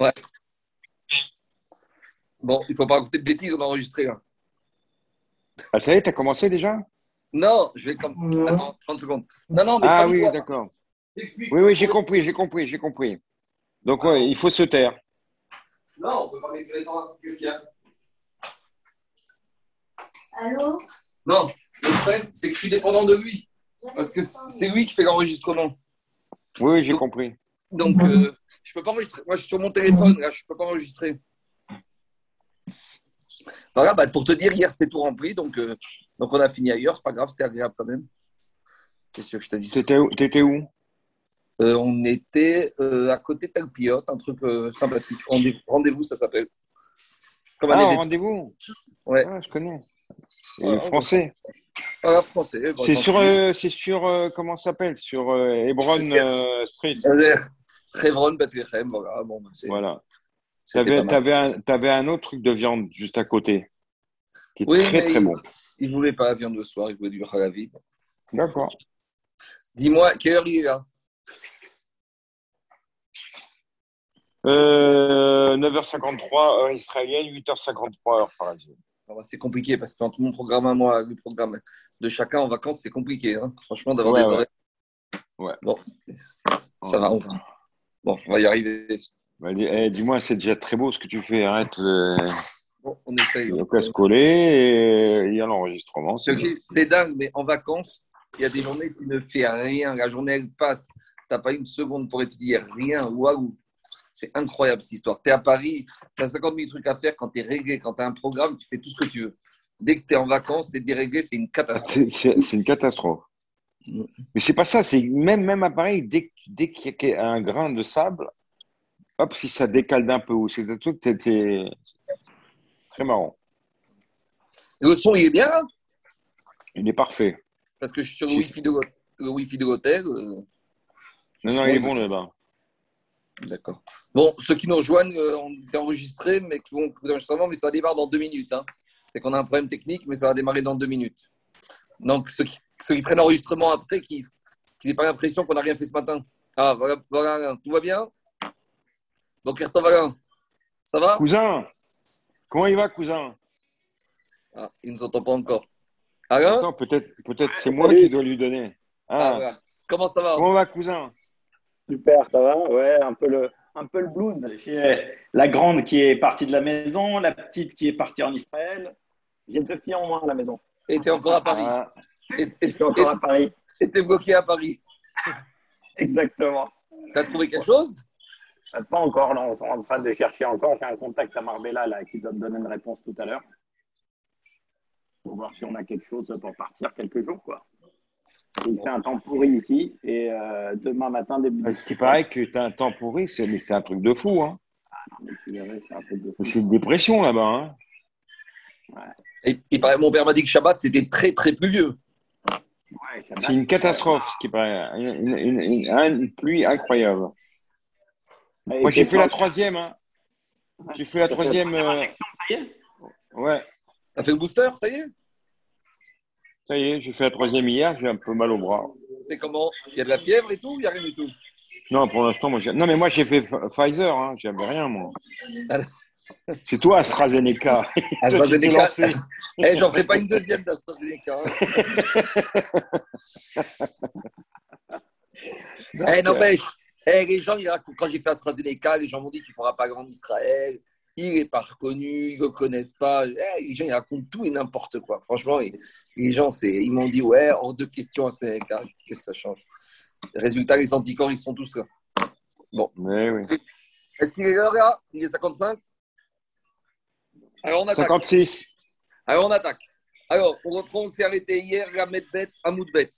Ouais. Bon, il ne faut pas raconter de bêtises, on a enregistré là. Ah, ça y est, t'as commencé déjà? Non, je vais comme. Attends, 30 secondes. Non, non, mais Ah oui, d'accord. Oui, oui, j'ai compris, j'ai compris, j'ai compris. Donc, ouais, il faut se taire. Non, on peut pas mettre les temps. Qu'est-ce qu'il y a? Allô? Non, le problème, c'est que je suis dépendant de lui. Parce que c'est lui qui fait l'enregistrement. Oui, j'ai compris. Donc, euh, je peux pas enregistrer. Moi, je suis sur mon téléphone, là, je peux pas enregistrer. Voilà, bah, pour te dire, hier, c'était tout rempli. Donc, euh, donc, on a fini ailleurs. C'est pas grave, c'était agréable quand même. Qu'est-ce que je te dis? T'étais où, t'étais où? Euh, On était euh, à côté de Talpiot, un truc euh, sympathique. Rendez- Rendez-vous, ça s'appelle. Comme un Ah, rendez-vous? Ouais. Ah, je connais. Français. Voilà, français. Bon, C'est sur, euh, c'est sur euh, comment ça s'appelle? Sur euh, Hebron euh, Street. Trevron, Bethlehem, voilà. Bon, c'est- Voilà. pas mal. t'avais, un, autre truc de viande juste à côté, qui est Oui, très très il- bon. Il ne voulait pas la viande le soir, il voulait du halavi. D'accord. Dis-moi, quelle heure il est là? Euh, 9h53 heure israélienne, 8h53 heure parisienne. Ah bah, C'est compliqué parce que quand mon programme à moi, le programme de chacun en vacances, c'est compliqué. hein. Franchement, d'avoir Ouais, des ouais. horaires. Ouais. Bon, ça va, on va. Bon, on va y arriver. Bah, dis- eh, dis-moi, c'est déjà très beau ce que tu fais. Arrête le, Bon, on essaye. le casse-coller et il y a l'enregistrement. c'est dingue, mais en vacances, il y a des journées qui ne fait rien. La journée, elle passe. Tu n'as pas une seconde pour étudier. Rien. Waouh. C'est incroyable cette histoire. Tu es à Paris, tu as 50 000 trucs à faire. Quand tu es réglé, quand tu as un programme, tu fais tout ce que tu veux. Dès que tu es en vacances, tu es déréglé, c'est une catastrophe. C'est- C'est c'est une catastrophe. Mm. Mais c'est pas ça, c'est même, même à Paris, dès, que- dès qu'il y a un grain de sable, hop, si ça décale d'un peu ou c'est t'es- t'es- très marrant. Le son, il est bien, là Il est parfait. parce que je suis sur le. Wi-Fi de l'hôtel. Le Wi-Fi de l'hôtel. euh, Non, non, il est bon là-bas. D'accord. Bon, ceux qui nous rejoignent, euh, on s'est enregistré, mais qui vont écouter l'enregistrement, mais ça démarre dans deux minutes. hein. C'est qu'on a un problème technique, mais ça va démarrer dans deux minutes. Donc, ceux qui, ceux qui prennent l'enregistrement après, qui n'aient pas l'impression qu'on n'a rien fait ce matin. Ah, voilà, voilà, tout va bien Donc, Ayrton Valin, ça va Cousin, comment il va, cousin? Ah, Il ne nous entend pas encore. Alain? Attends, peut-être peut-être c'est moi qui dois lui donner. Ah, Ah, voilà. Comment ça va? Comment va, cousin? Super, ça va Ouais, un peu le, un peu le blues. J'ai la grande qui est partie de la maison, la petite qui est partie en Israël. J'ai deux filles en moins à la maison. Et t'es encore à Paris Ah, Et encore à Paris. et t'es bloqué à Paris Exactement. T'as trouvé quelque chose? Euh, Pas encore, là, on est en train de chercher encore. J'ai un contact à Marbella là, qui doit me donner une réponse tout à l'heure. Pour voir si on a quelque chose pour partir quelques jours. Quoi. Il fait un temps pourri ici. Et euh, demain matin, début Ce qui paraît que tu as un temps pourri, c'est mais c'est un truc de fou. Hein. Verrais, c'est un truc de fou. C'est une dépression là-bas. Hein. et, paraît- Mon père m'a dit que Shabbat, c'était très, très pluvieux. Ouais, C'est une catastrophe, ce qui paraît. Une, une- une- une pluie incroyable. Moi, j'ai c'est fait la troisième. Hein. J'ai fait la T'as fait la troisième. euh, injection, ça y est? Ouais, T'as fait le booster, ça y est? Ça y est, j'ai fait la troisième hier. J'ai un peu mal au bras. C'est comment? Il y a de la fièvre et tout Il n'y a rien du tout? Non, pour l'instant, moi, j'ai... non, mais moi, j'ai fait Pf- Pfizer. Hein. J'avais rien, moi. C'est toi, AstraZeneca. AstraZeneca. Lancé. Eh, j'en ferai pas une deuxième d'AstraZeneca. Eh, n'empêche, eh, les gens, quand j'ai fait AstraZeneca, les gens m'ont dit tu ne pourras pas en Israël, il n'est pas reconnu, ils ne le connaissent pas. Eh, les gens, ils racontent tout et n'importe quoi. Franchement, les gens, ils m'ont dit ouais, hors de question AstraZeneca, qu'est-ce que ça change? Résultat, les anticorps, ils sont tous là. Mais oui. Est-ce qu'il est là? Il est 55 Alors on attaque. 56. Alors on attaque. Alors, on reprend, on s'est arrêté hier, la Medbet à Moudbet.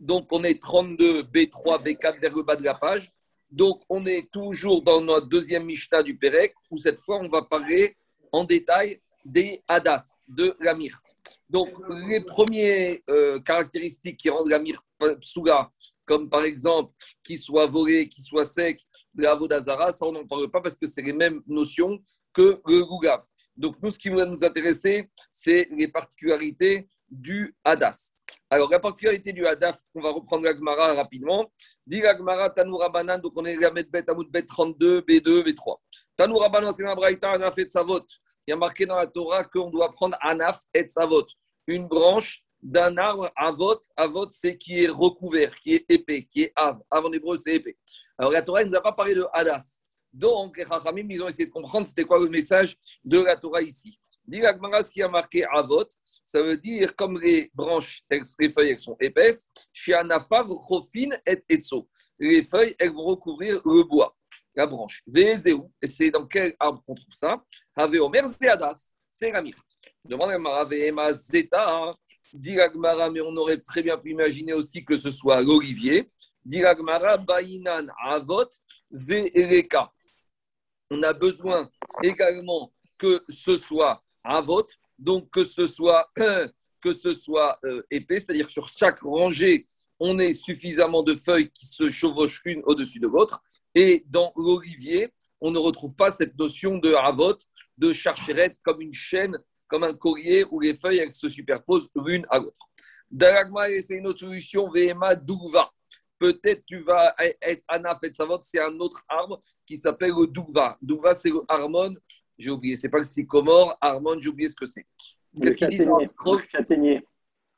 Donc, on est 32, B3, B4 vers le bas de la page. Donc, on est toujours dans notre deuxième Mishnah du Pérec, où cette fois, on va parler en détail des Hadas, de la myrte. Donc, les premières euh, caractéristiques qui rendent la myrte psouga, comme par exemple qu'il soit volé, qu'il soit sec, de la Vodazara, ça, on n'en parle pas parce que c'est les mêmes notions que le Gougav. Donc, nous, ce qui va nous intéresser, c'est les particularités du Hadas. Alors, la particularité du Hadas, on va reprendre la Gemara rapidement. Dit la Gemara Tanoura Banan, donc on est la Medbet, Amoudbet 32, B2, B3. Tanou Rabbanan, c'est Braïta, Anaf et Savot. Il y a marqué dans la Torah qu'on doit prendre Anaf et Savot, une branche d'un arbre Avot. Avot, c'est qui est recouvert, qui est épais, qui est Av. Av en hébreu, c'est épais. Alors la Torah ne nous a pas parlé de Hadas. Donc, les Chachamim, ils ont essayé de comprendre c'était quoi le message de la Torah ici. Dit ce qui a marqué Avot, ça veut dire comme les branches, les feuilles elles sont épaisses, chez Anafav, Chofin et Etzo. Les feuilles, elles vont recouvrir le bois, la branche. Vezeu, et c'est dans quel arbre qu'on trouve ça? Have Omer Zeadas, c'est la myrte. Demande à Mara Zeta, dit mais on aurait très bien pu imaginer aussi que ce soit l'olivier. Dit Bainan Avot, Ve'ereka on a besoin également que ce soit un vote, donc que ce soit, que ce soit euh, épais, c'est-à-dire sur chaque rangée, on ait suffisamment de feuilles qui se chevauchent l'une au-dessus de l'autre. Et dans l'olivier, on ne retrouve pas cette notion de havot, de charcherette, comme une chaîne, comme un collier où les feuilles se superposent l'une à l'autre. Dalagma, c'est une autre solution, VMA Douva peut-être tu vas être Anaf et Savot, c'est un autre arbre qui s'appelle le Douva. Douva, c'est le harmon, j'ai oublié, c'est pas le sycomore, harmon, j'ai oublié ce que c'est. Qu'est-ce qu'ils disent Le châtaignier.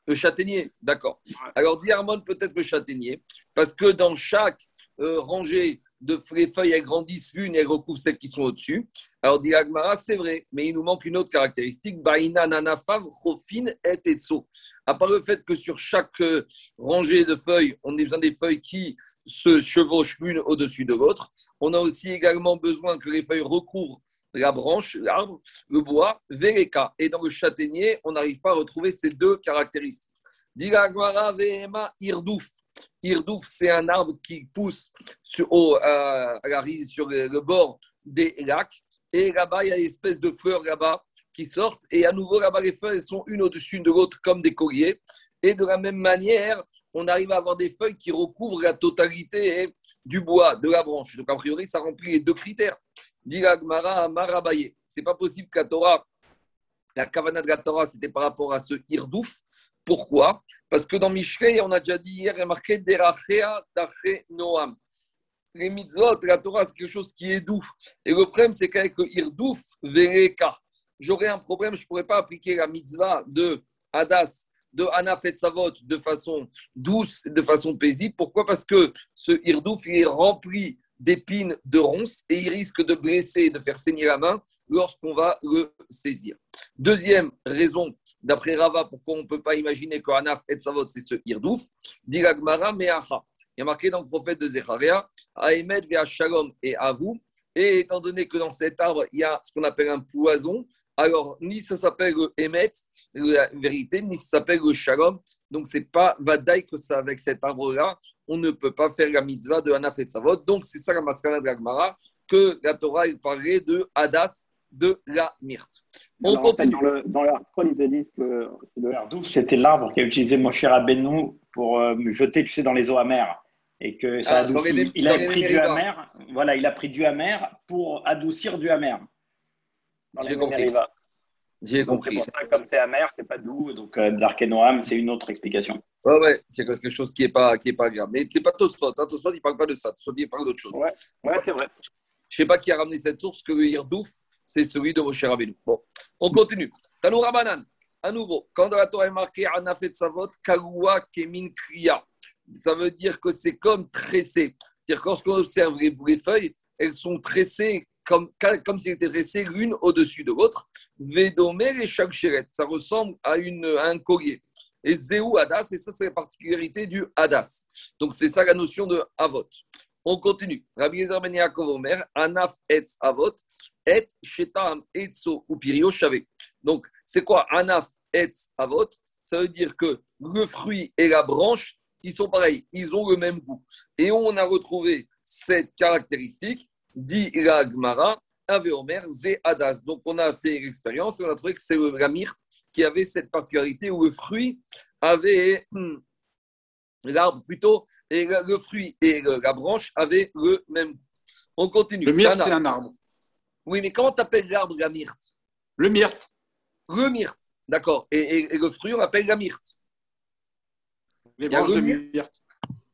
Le châtaignier, d'accord. Alors, dit Harmon, peut-être le châtaignier, parce que dans chaque euh, rangée de les feuilles, elles grandissent l'une et elles recouvrent celles qui sont au-dessus. Alors, dit Agmara, c'est vrai, mais il nous manque une autre caractéristique. Rofin et. À part le fait que sur chaque euh, rangée de feuilles, on a besoin des feuilles qui se chevauchent l'une au-dessus de l'autre, on a aussi également besoin que les feuilles recouvrent la branche, l'arbre, le bois, vereka. Et dans le châtaignier, on n'arrive pas à retrouver ces deux caractéristiques. Dit Agmara, irdouf. Irdouf, c'est un arbre qui pousse sur, euh, sur le, bord des lacs. Et là-bas, il y a une espèce de fleurs là-bas qui sortent. Et à nouveau, là-bas, les feuilles sont une au-dessus de l'autre comme des colliers. Et de la même manière, on arrive à avoir des feuilles qui recouvrent la totalité du bois, de la branche. Donc, a priori, ça remplit les deux critères. Dit Marabaye. Ce n'est pas possible que la Torah, la de la Torah, c'était par rapport à ce Irdouf. Pourquoi? Parce que dans Mishrei, on a déjà dit hier, il y a marqué Derachea Noam. Les mitzvot, la Torah, c'est quelque chose qui est doux. Et le problème, c'est qu'avec le Irdouf, j'aurais un problème, je ne pourrais pas appliquer la mitzvah de Hadas, de Anaf et Savot de façon douce, de façon paisible. Pourquoi? Parce que ce Irdouf, il est rempli d'épines de ronces et il risque de blesser et de faire saigner la main lorsqu'on va le saisir. Deuxième raison, d'après Rava, pourquoi on ne peut pas imaginer qu'Anaf et Savot, c'est ce Irdouf, dit Meacha. Il y a marqué dans le prophète de Zecharia, Ahemed Shalom et à. Et étant donné que dans cet arbre, il y a ce qu'on appelle un poison, alors ni ça s'appelle le Emet, la vérité, ni ça s'appelle le Shalom. Donc, c'est pas Vadaï que ça avec cet arbre-là on ne peut pas faire la mitzvah de Hanaf et Savot. Donc, c'est ça la maskana de l'Agmara, que la Torah parlait de Hadas, de la myrte. On continue. dans, le, dans l'article, ils te disent que le Herdouf, c'était l'arbre qu'a utilisé Moshe Rabbeinu pour euh, jeter, tu sais, dans les eaux amères. Et que ça ah, adoucit. il a pris du amer, voilà, il a pris du amer pour adoucir du amer. J'ai compris. J'ai compris. Pour ça, comme c'est amer, c'est pas doux. Donc, euh, Noam, c'est une autre explication. Ouais, ouais, c'est quelque chose qui n'est pas, qui est pas grave. Mais c'est pas Tosfot. Hein. Tosfot, il ne parle pas de ça. Tosfot, il parle d'autre chose. Ouais, ouais c'est vrai. Je ne sais pas qui a ramené cette source, que le Hirdouf, c'est celui de Moshe Rabbeinu. Bon, on continue. Tanou Rabanan, à nouveau, quand dans la Torah est marqué Anafet Savot, Kagua Kemin Kriya, ça veut dire que c'est comme tressé. C'est-à-dire que lorsqu'on observe les, feuilles, elles sont tressées comme, comme si elles étaient tressées l'une au-dessus de l'autre. Védomé et chaque ça ressemble à, une, à un collier et Zéou Hadas, et ça, c'est la particularité du Hadas. Donc, c'est ça la notion de Avot. On continue. Rabbi Yezer Ben Yaakov Omer, Anaf Etz Avot, Et Shetam Etzo ou Pirio Shavé. Donc, c'est quoi Anaf Etz Avot? Ça veut dire que le fruit et la branche, ils sont pareils, ils ont le même goût. Et on a retrouvé cette caractéristique, dit la Gemara, Omer, Zé Hadas. Donc, on a fait l'expérience et on a trouvé que c'est la myrte qui avait cette particularité où le fruit avait hmm, l'arbre plutôt et le, fruit et la branche avaient le même. On continue. Le myrte, c'est un arbre. Oui, mais comment t'appelles l'arbre la myrte Le myrte. Le myrte, d'accord. Et, le fruit, on appelle la myrte. Les branches de myrte.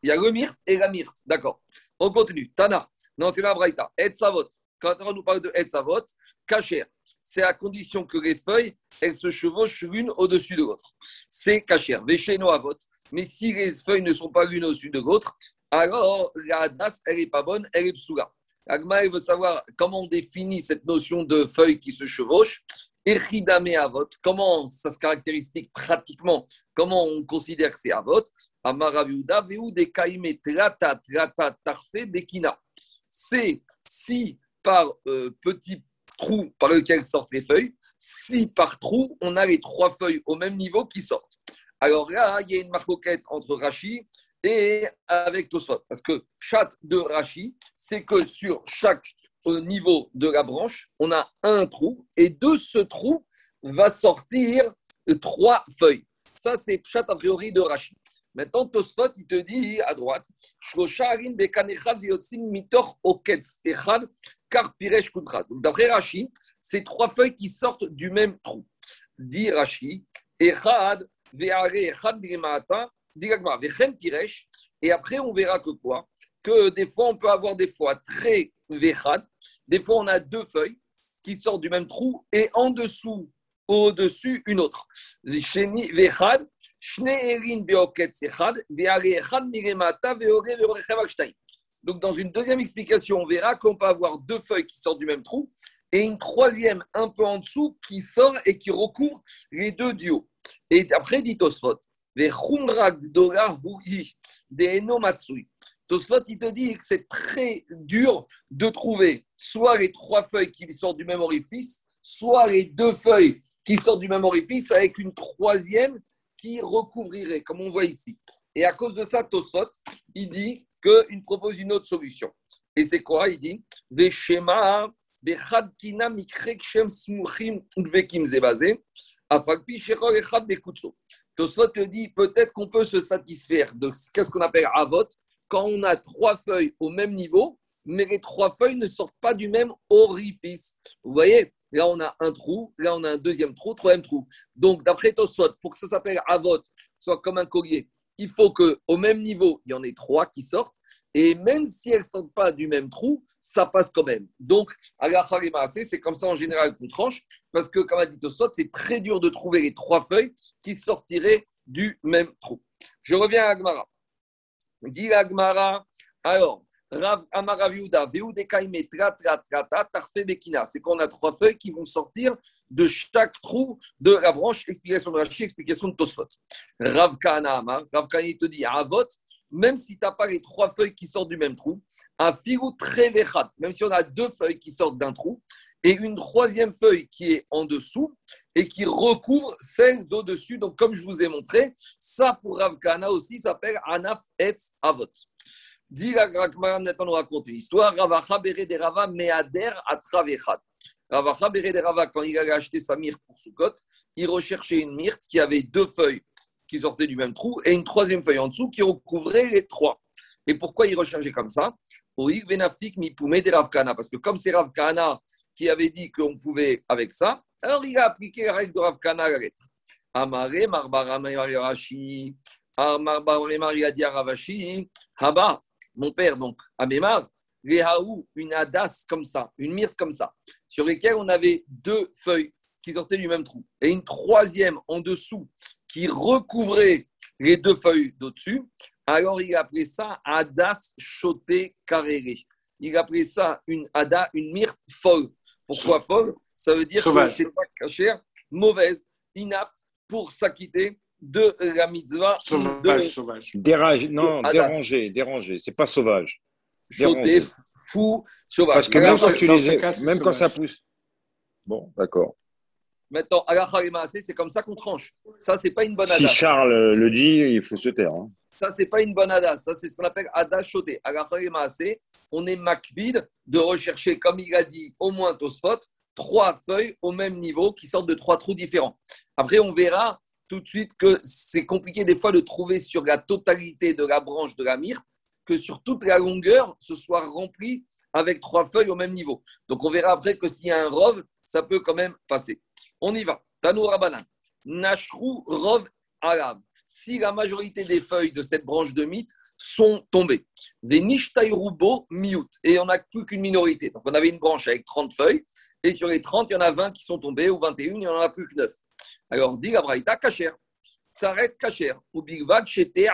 Il y a le myrte et la myrte, d'accord. On continue. Tana, non, c'est la braïta. Et savot. quand on nous parle de Etzavot, Kacher, c'est à condition que les feuilles, elles se chevauchent l'une au-dessus de l'autre. C'est Kacher. Vesheno Avot. Mais si les feuilles ne sont pas l'une au-dessus de l'autre, alors la Hadas, elle n'est pas bonne, elle est psoula. Agma, veut savoir comment on définit cette notion de feuilles qui se chevauchent. Echidame avot, comment ça se caractérise pratiquement, comment on considère c'est avot Amaraviuda, de kaime trata trata tarfe bekina. C'est si par euh, petit trou par lequel sortent les feuilles, si par trou, on a les trois feuilles au même niveau qui sortent. Alors là, il y a une marcoquette entre Rachi et avec Tosfot. Parce que chat de Rachi, c'est que sur chaque euh, niveau de la branche, on a un trou et de ce trou va sortir trois feuilles. Ça, c'est chat a priori de Rachi. Maintenant, Tosfot, il te dit à droite, Donc, d'après Rachi, c'est trois feuilles qui sortent du même trou. Dit Rachi, Echad, Veare, Echad, et après, on verra que quoi? Que des fois, on peut avoir des fois très vechad, des fois, on a deux feuilles qui sortent du même trou et en dessous, au-dessus, une autre. Donc, dans une deuxième explication, on verra qu'on peut avoir deux feuilles qui sortent du même trou et une troisième un peu en dessous qui sort et qui recouvre les deux duos. Et après, dit Tosfot, Tosfot, il te dit que c'est très dur de trouver soit les trois feuilles qui sortent du même orifice, soit les deux feuilles qui sortent du même orifice avec une troisième qui recouvrirait, comme on voit ici. Et à cause de ça, Tosfot, il dit qu'il propose une autre solution. Et c'est quoi Il dit Veshema, Bechadkina, Smuchim, Zebazé, Afakpi, Shechor, Echad, Bekutso. Te dit peut-être qu'on peut se satisfaire de ce qu'on appelle avot quand on a trois feuilles au même niveau, mais les trois feuilles ne sortent pas du même orifice. Vous voyez, là on a un trou, là on a un deuxième trou, troisième trou. Donc d'après Tosfot, pour que ça s'appelle avot, soit comme un collier, il faut qu'au même niveau, il y en ait trois qui sortent. Et même si elles ne sortent pas du même trou, ça passe quand même. Donc, à la c'est comme ça en général qu'on tranche, parce que, comme a dit Tosot, c'est très dur de trouver les trois feuilles qui sortiraient du même trou. Je reviens à Agmara. Dit Agmara, alors, Rav Amaraviuda, C'est qu'on a trois feuilles qui vont sortir de chaque trou de la branche. Explication de Rashi, explication de Tosfot. Rav Kana Amar, Rav Kana te dit Avot, même si tu n'as pas les trois feuilles qui sortent du même trou, un filou très même si on a deux feuilles qui sortent d'un trou, et une troisième feuille qui est en dessous et qui recouvre celle d'au-dessus. Donc, comme je vous ai montré, ça pour Rav Kana aussi s'appelle Anaf et Avot. Dit maintenant on raconte une histoire. Ravacha Bere de Rava Meader Atravechat. Ravacha Rava, quand il allait acheter sa myrte pour Soukot, il recherchait une myrte qui avait deux feuilles qui sortaient du même trou et une troisième feuille en dessous qui recouvrait les trois. Et pourquoi il recherchait comme ça? Parce que comme c'est Ravkana qui avait dit qu'on pouvait avec ça, alors il a appliqué la règle de Ravkana à la lettre. Amare Marbara Rashi. Marbara il a dit Ravashi, Haba, mon père, donc, à Mémar, Haou, une hadas comme ça, une myrte comme ça, sur lesquelles on avait deux feuilles qui sortaient du même trou, et une troisième en dessous qui recouvrait les deux feuilles d'au-dessus, alors il a appelé ça hadas choté carré. Il a appelé ça une hada, une myrte folle. Pourquoi folle? Ça veut dire que c'est pas cachère, mauvaise, inapte pour s'acquitter de la mitzvah. Sauvage, sauvage. Dérage, non, dérangé, dérangé. C'est pas sauvage. Choté, fou, sauvage. Parce que même, quand, tu les même quand ça pousse. Bon, d'accord. Maintenant, c'est comme ça qu'on tranche. Ça, c'est pas une bonne Si Charles le dit, il faut se taire. Hein. Ça, c'est pas une bonne ada. Ça, c'est ce qu'on appelle ada choté. On est makvid de rechercher, comme il a dit, au moins Tosfot, trois feuilles au même niveau qui sortent de trois trous différents. Après, on verra tout de suite que c'est compliqué des fois de trouver sur la totalité de la branche de la myrte que sur toute la longueur, ce soit rempli avec trois feuilles au même niveau. Donc on verra après que s'il y a un rov, ça peut quand même passer. On y va. Tanou Rabanan. Nashrou rov arav. Si la majorité des feuilles de cette branche de mythe sont tombés. Des Nishtairubo miut. Et on n'a plus qu'une minorité. Donc on avait une branche avec 30 feuilles. Et sur les 30, il y en a 20 qui sont tombés, ou 21, il n'y en a plus que 9. Alors, dit la Braïta, kacher. Ça reste kacher. Ou bigvad,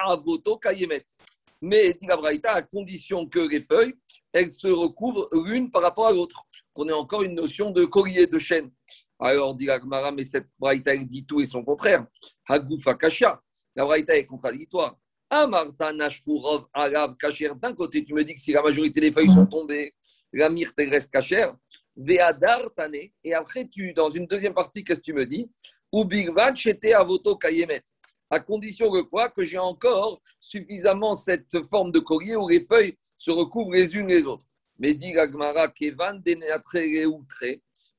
avoto, kayemet. Mais dit la Braïta, à condition que les feuilles, elles se recouvrent l'une par rapport à l'autre. Qu'on ait encore une notion de collier, de chaîne. Alors, dit la Gemara, mais cette Braïta, elle dit tout et son contraire. Hagoufa kasha. La Braïta est contradictoire. Amarta Nashkurov Arav Kacher. D'un côté, tu me dis que si la majorité des feuilles sont tombées, la myrte reste Kacher. Veadar Tane. Et après, tu, dans une deuxième partie, qu'est-ce que tu me dis? Ou Bigvan Chete Avoto Kayemet. À condition que quoi Que j'ai encore suffisamment cette forme de collier où les feuilles se recouvrent les unes les autres. Mais dit Gagmara Kevan Deneatre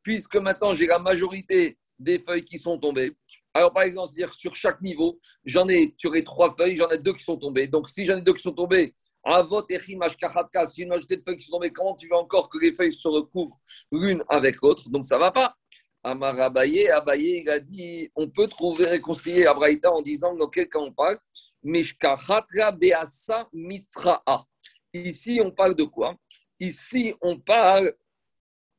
puisque maintenant j'ai la majorité des feuilles qui sont tombées. Alors, par exemple, dire sur chaque niveau, j'en ai trois feuilles, j'en ai deux qui sont tombées. Donc, si j'en ai deux qui sont tombées, avot et si j'ai une majorité de feuilles qui sont tombées, comment tu veux encore que les feuilles se recouvrent l'une avec l'autre? Donc, ça ne va pas. Amar Abaye, Abaye, il a dit on peut trouver réconcilier Abraïta en disant dans quel cas on parle? Beasa Misra'a. Ici, on parle de quoi? Ici, on parle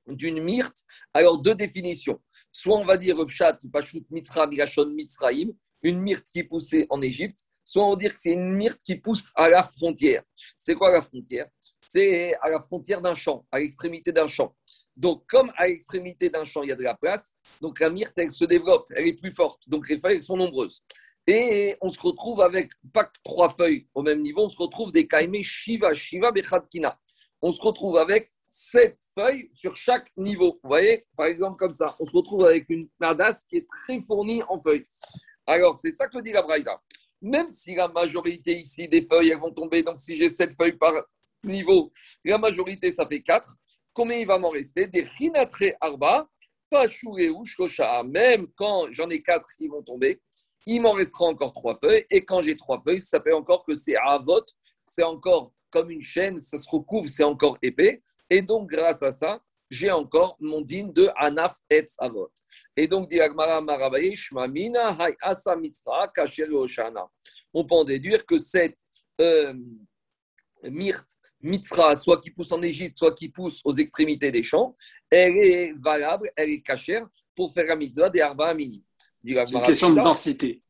d'une myrte. Alors, deux définitions. Soit on va dire Pshat, Pashut Mitzra, Mirachon Mitzraim, une myrte qui poussait en Égypte, soit on va dire que c'est une myrte qui pousse à la frontière. C'est quoi la frontière? C'est à la frontière d'un champ, à l'extrémité d'un champ. Donc, comme à l'extrémité d'un champ, il y a de la place, donc la myrte, elle se développe, elle est plus forte. Donc, les feuilles, sont nombreuses. Et on se retrouve avec pas que trois feuilles au même niveau, on se retrouve des kaimé Shiva, Shiva Bechadkina. On se retrouve avec sept feuilles sur chaque niveau. Vous voyez, par exemple, comme ça, on se retrouve avec une nadasse qui est très fournie en feuilles. Alors, c'est ça que dit la Braïda. Même si la majorité ici des feuilles, elles vont tomber, donc si j'ai sept feuilles par niveau, la majorité, ça fait quatre. Combien il va m'en rester? Des rinatre arba, pas ou shosha. Même quand j'en ai quatre qui vont tomber, il m'en restera encore trois feuilles. Et quand j'ai trois feuilles, ça fait encore que c'est avot, c'est encore comme une chaîne, ça se recouvre, c'est encore épais. Et donc, grâce à ça, j'ai encore mon digne de Anaf et Avot. Et donc, On peut en déduire que cette euh, myrte, mitzra, soit qui pousse en Égypte, soit qui pousse aux extrémités des champs, elle est valable, elle est cachère pour faire la mitzvah des Arba Amini. C'est une question de densité.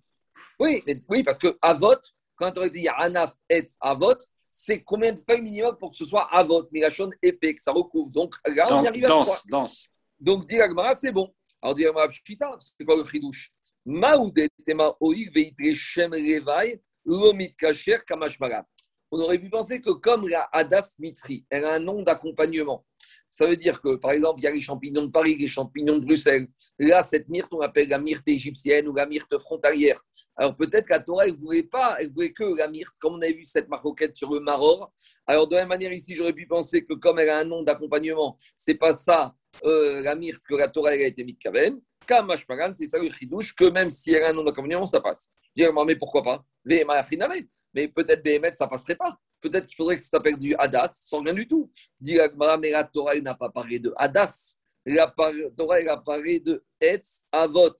Oui, oui, parce que Avot, quand on dit Anaf et Avot, c'est combien de feuilles minimum pour que ce soit avot, migration épais, que ça recouvre. Donc là, on y arrive à dense, dense. Donc, dit c'est bon. Alors, dit Agmara, c'est quoi le chidouche? Maoudet tema oïk veitre shem revai, lomit kacher kamashmara. On aurait pu penser que comme la Hadas Mitri, elle a un nom d'accompagnement. Ça veut dire que, par exemple, il y a les champignons de Paris, les champignons de Bruxelles. Là, cette myrte, on appelle la myrte égyptienne ou la myrte frontalière. Alors peut-être la Torah, elle ne voulait pas, elle voulait que la myrte, comme on avait vu cette maroquette sur le Maror. Alors de la même manière, ici, j'aurais pu penser que comme elle a un nom d'accompagnement, c'est pas ça euh, la myrte que la Torah a été mise Kaven. Kamashpagan, c'est ça le chidouche, que même si elle a un nom d'accompagnement, ça passe. Dis, mais pourquoi pas? Mais peut-être Béhémet, ça passerait pas. Peut-être qu'il faudrait que ça s'appelle du Hadas sans rien du tout. Dit mais la Torah n'a pas parlé de Hadas. La Torah a parlé de Etz Avot.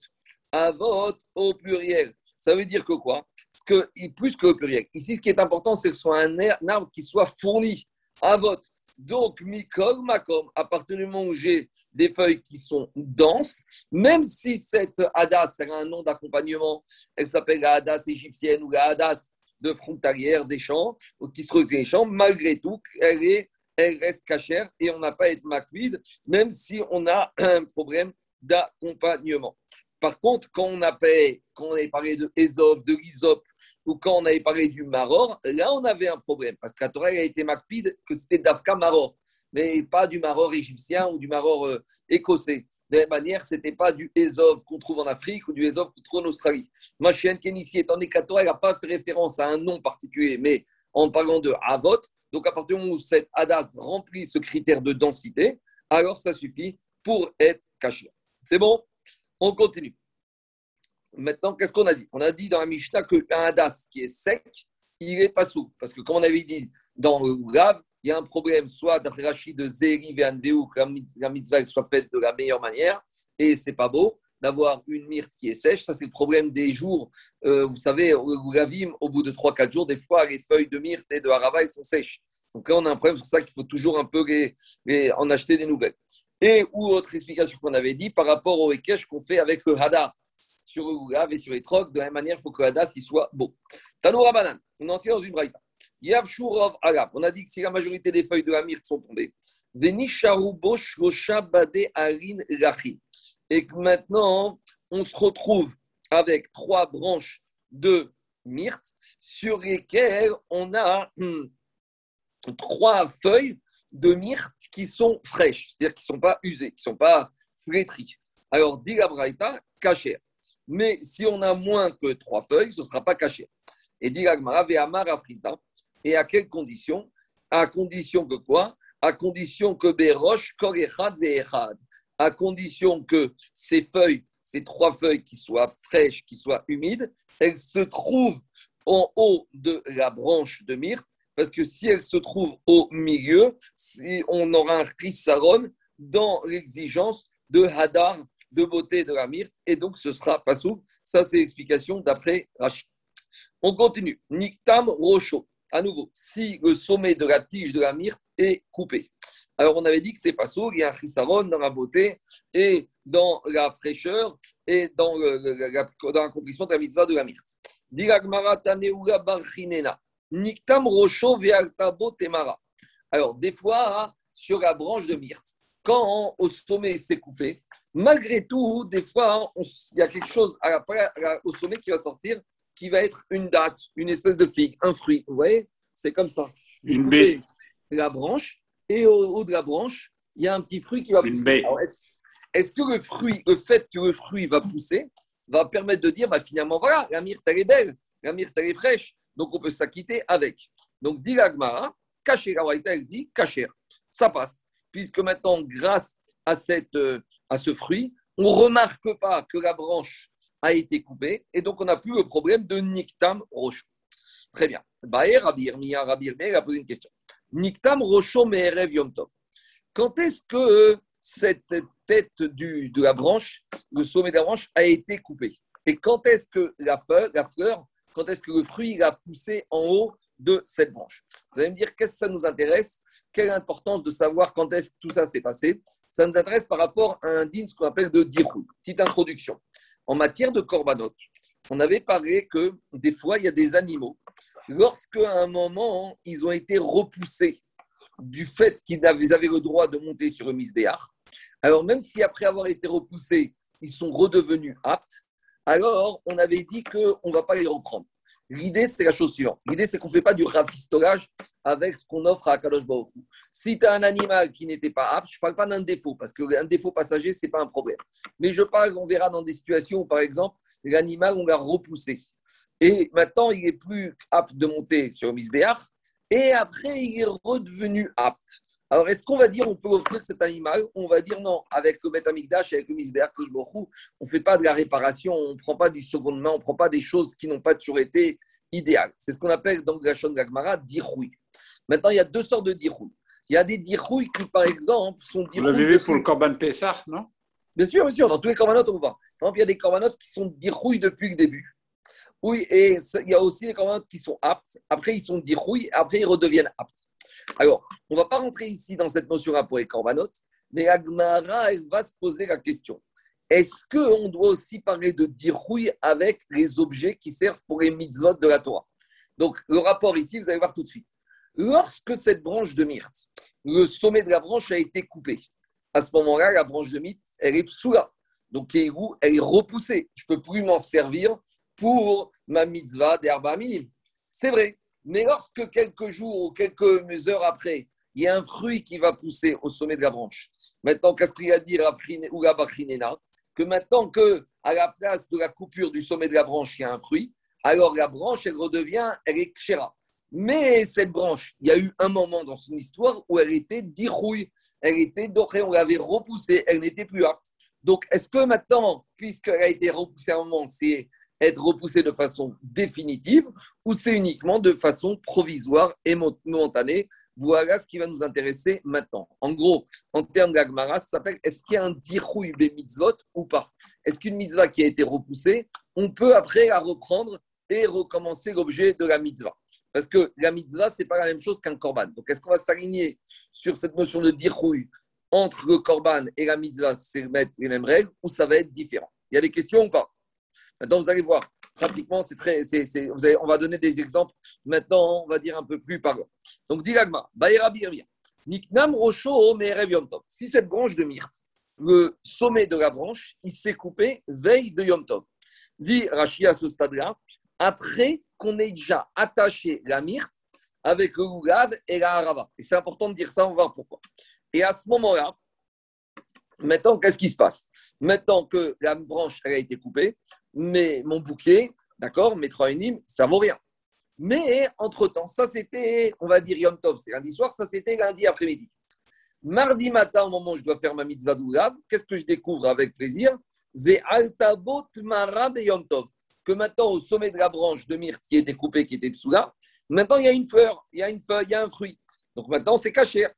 Avot au pluriel. Ça veut dire que quoi? Que, Plus que au pluriel. Ici, ce qui est important, c'est que ce soit un arbre qui soit fourni. Avot. Donc, Mikol Makom, à partir du moment où j'ai des feuilles qui sont denses, même si cette Hadas a un nom d'accompagnement, elle s'appelle la Hadas égyptienne ou la Hadas de frontalière des champs, ou qui se dans les champs, malgré tout, elle, est, elle reste cachère et on n'a pas à être même si on a un problème d'accompagnement. Par contre, quand on, avait, quand on avait parlé de Ésope, de l'Isop, ou quand on avait parlé du Maror, là, on avait un problème. Parce que la Torah a été macpide que c'était d'Afka Maror, mais pas du Maror égyptien ou du Maror euh, écossais. De la même manière, ce n'était pas du Ezov qu'on trouve en Afrique ou du Ezov qu'on trouve en Australie. Ma chienne ici, étant donné que la n'a pas fait référence à un nom particulier, mais en parlant de Avot, donc à partir du moment où cette Hadas remplit ce critère de densité, alors ça suffit pour être caché. C'est bon? On continue. Maintenant, qu'est-ce qu'on a dit? On a dit dans la Mishnah qu'un Hadas qui est sec, il n'est pas souple. Parce que comme on avait dit dans le grave, il y a un problème, soit d'après de Zeri que la mitzvah soit faite de la meilleure manière, et c'est pas beau, d'avoir une myrte qui est sèche. Ça, c'est le problème des jours. Euh, vous savez, au Gavim, au bout de 3-4 jours, des fois, les feuilles de myrte et de harava, elles sont sèches. Donc là, on a un problème, c'est pour ça qu'il faut toujours un peu en acheter des nouvelles. Et ou autre explication qu'on avait dit par rapport au Ekech qu'on fait avec le Hadar sur le Goulav et sur les trocs, de la même manière, il faut que le Hadar soit beau. Tanoura Banan, on en dans une. Yav Shurov Agap, on a dit que si la majorité des feuilles de la myrte sont tombées, et que maintenant, on se retrouve avec trois branches de myrte sur lesquelles on a hum, trois feuilles de myrte qui sont fraîches, c'est-à-dire qui ne sont pas usées, qui ne sont pas flétries. Alors, dit la Braïta, caché. Mais si on a moins que trois feuilles, ce ne sera pas caché. Et dit l'Agmara, Et à quelles conditions? À condition que quoi? À condition que Berosh, Korechad. À condition que ces feuilles, ces trois feuilles qui soient fraîches, qui soient humides, elles se trouvent en haut de la branche de myrte parce que si elle se trouve au milieu, on aura un chisaron dans l'exigence de hadar, de beauté de la myrte, et donc ce sera pas sous. Ça, c'est l'explication d'après Rachid. On continue. Niktam rocho. À nouveau, si le sommet de la tige de la myrte est coupé. Alors, on avait dit que c'est pas sous, il y a un chisaron dans la beauté et dans la fraîcheur et dans l'accomplissement de la mitzvah de la myrte. Niktam Rocho Temara. Alors, des fois, hein, sur la branche de myrte, quand au sommet c'est coupé, malgré tout, des fois, hein, il y a quelque chose au sommet qui va sortir qui va être une date, une espèce de figue, un fruit. Vous voyez C'est comme ça. Une baie. La branche, et au haut de la branche, il y a un petit fruit qui va pousser. Est-ce que le fruit, le fait que le fruit va pousser, va permettre de dire, bah, finalement, voilà, la myrte, elle est belle, la myrte, elle est fraîche, donc on peut s'acquitter avec. Donc, dit l'agmara, cacher, la elle dit cacher. Ça passe. Puisque maintenant, grâce à, cette, euh, à ce fruit, on ne remarque pas que la branche a été coupée et donc on n'a plus le problème de Niktam Rocho. Très bien. Baer Rabir Mia Rabir il a posé une question. Niktam Rocho Meherev Yom Tov. Quand est-ce que cette tête du, de la branche, le sommet de la branche, a été coupé Et quand est-ce que la fleur, la fleur quand est-ce que le fruit a poussé en haut de cette branche? Vous allez me dire, qu'est-ce que ça nous intéresse? Quelle est l'importance de savoir quand est-ce que tout ça s'est passé? Ça nous intéresse par rapport à un din, ce qu'on appelle de dirou. Petite introduction. En matière de korbanot, on avait parlé que des fois, il y a des animaux, lorsque à un moment, ils ont été repoussés du fait qu'ils avaient le droit de monter sur le misbéar, alors même si après avoir été repoussés, ils sont redevenus aptes, alors on avait dit qu'on ne va pas les reprendre. L'idée, c'est la chose suivante. L'idée, c'est qu'on ne fait pas du rafistolage avec ce qu'on offre à Kadosh Baruch Si tu as un animal qui n'était pas apte, je ne parle pas d'un défaut, parce qu'un défaut passager, ce n'est pas un problème. Mais je parle, on verra dans des situations où, par exemple, l'animal, on l'a repoussé. Et maintenant, il est plus apte de monter sur Misbéach. Et après, il est redevenu apte. Alors, est-ce qu'on va dire on peut offrir cet animal? On va dire non, avec le Betamikdash, avec le Misbeach, on ne fait pas de la réparation, on ne prend pas du second main, on ne prend pas des choses qui n'ont pas toujours été idéales. C'est ce qu'on appelle dans la Shon Gagmara dirhoui. Maintenant, il y a deux sortes de dirhoui. Il y a des dirhouilles qui, par exemple, sont dirhouilles. Vous l'avez vu pour le Korban Pessah, non? Bien sûr, bien sûr. Dans tous les corbanotes, on voit. Par exemple, il y a des corbanotes qui sont dirhouilles depuis le début. Oui, et il y a aussi des corbanotes qui sont aptes. Après, ils sont dirhouilles, après, ils redeviennent aptes. Alors, on ne va pas rentrer ici dans cette notion-là pour les corbanotes, mais Agmara, elle va se poser la question. Est-ce qu'on doit aussi parler de dirouille avec les objets qui servent pour les mitzvot de la Torah? Donc, le rapport ici, vous allez voir tout de suite. Lorsque cette branche de myrte, le sommet de la branche a été coupé, à ce moment-là, la branche de myrte, elle est psoula. Donc, elle est repoussée. Je ne peux plus m'en servir pour ma mitzvah d'herba minime. C'est vrai. Mais lorsque quelques jours ou quelques heures après, il y a un fruit qui va pousser au sommet de la branche, maintenant, qu'est-ce qu'il a dit ou la Que maintenant que à la place de la coupure du sommet de la branche, il y a un fruit, alors la branche, elle redevient, elle est kshera. Mais cette branche, il y a eu un moment dans son histoire où elle était dirouille, elle était dorée, on l'avait repoussée, elle n'était plus apte. Donc, est-ce que maintenant, puisqu'elle a été repoussée à un moment, c'est être repoussé de façon définitive ou c'est uniquement de façon provisoire et momentanée? Voilà ce qui va nous intéresser maintenant. En gros, en termes d'Agmara, ça s'appelle est-ce qu'il y a un dirouille des mitzvot ou pas? Est-ce qu'une mitzvah qui a été repoussée, on peut après la reprendre et recommencer l'objet de la mitzvah? Parce que la mitzvah, ce n'est pas la même chose qu'un korban. Donc, est-ce qu'on va s'aligner sur cette notion de dirouille entre le korban et la mitzvah, c'est mettre les mêmes règles ou ça va être différent? Il y a des questions ou pas? Maintenant, vous allez voir, pratiquement, c'est très, on va donner des exemples. Maintenant, on va dire un peu plus parlant. Donc, Dilagma, Baïra Birvia, Niknam Rocho Yom Tov. Si cette branche de myrte, le sommet de la branche, il s'est coupé veille de Yom Tov. Dit Rashi à ce stade-là, après qu'on ait déjà attaché la myrte avec le Oulav et la harava. Et c'est important de dire ça, on va voir pourquoi. Et à ce moment-là, maintenant, qu'est-ce qui se passe? Maintenant que la branche a été coupée, mais mon bouquet, d'accord, mes trois énimes, ça vaut rien. Mais entre-temps, ça c'était, on va dire Yom Tov, c'est lundi soir, ça c'était lundi après-midi. Mardi matin, au moment où je dois faire ma mitzvah d'Oulav, qu'est-ce que je découvre avec plaisir? Que maintenant, au sommet de la branche de myrte qui était coupée, qui était là, maintenant il y a une fleur, il y a une feuille, il y a un fruit. Donc maintenant, c'est caché.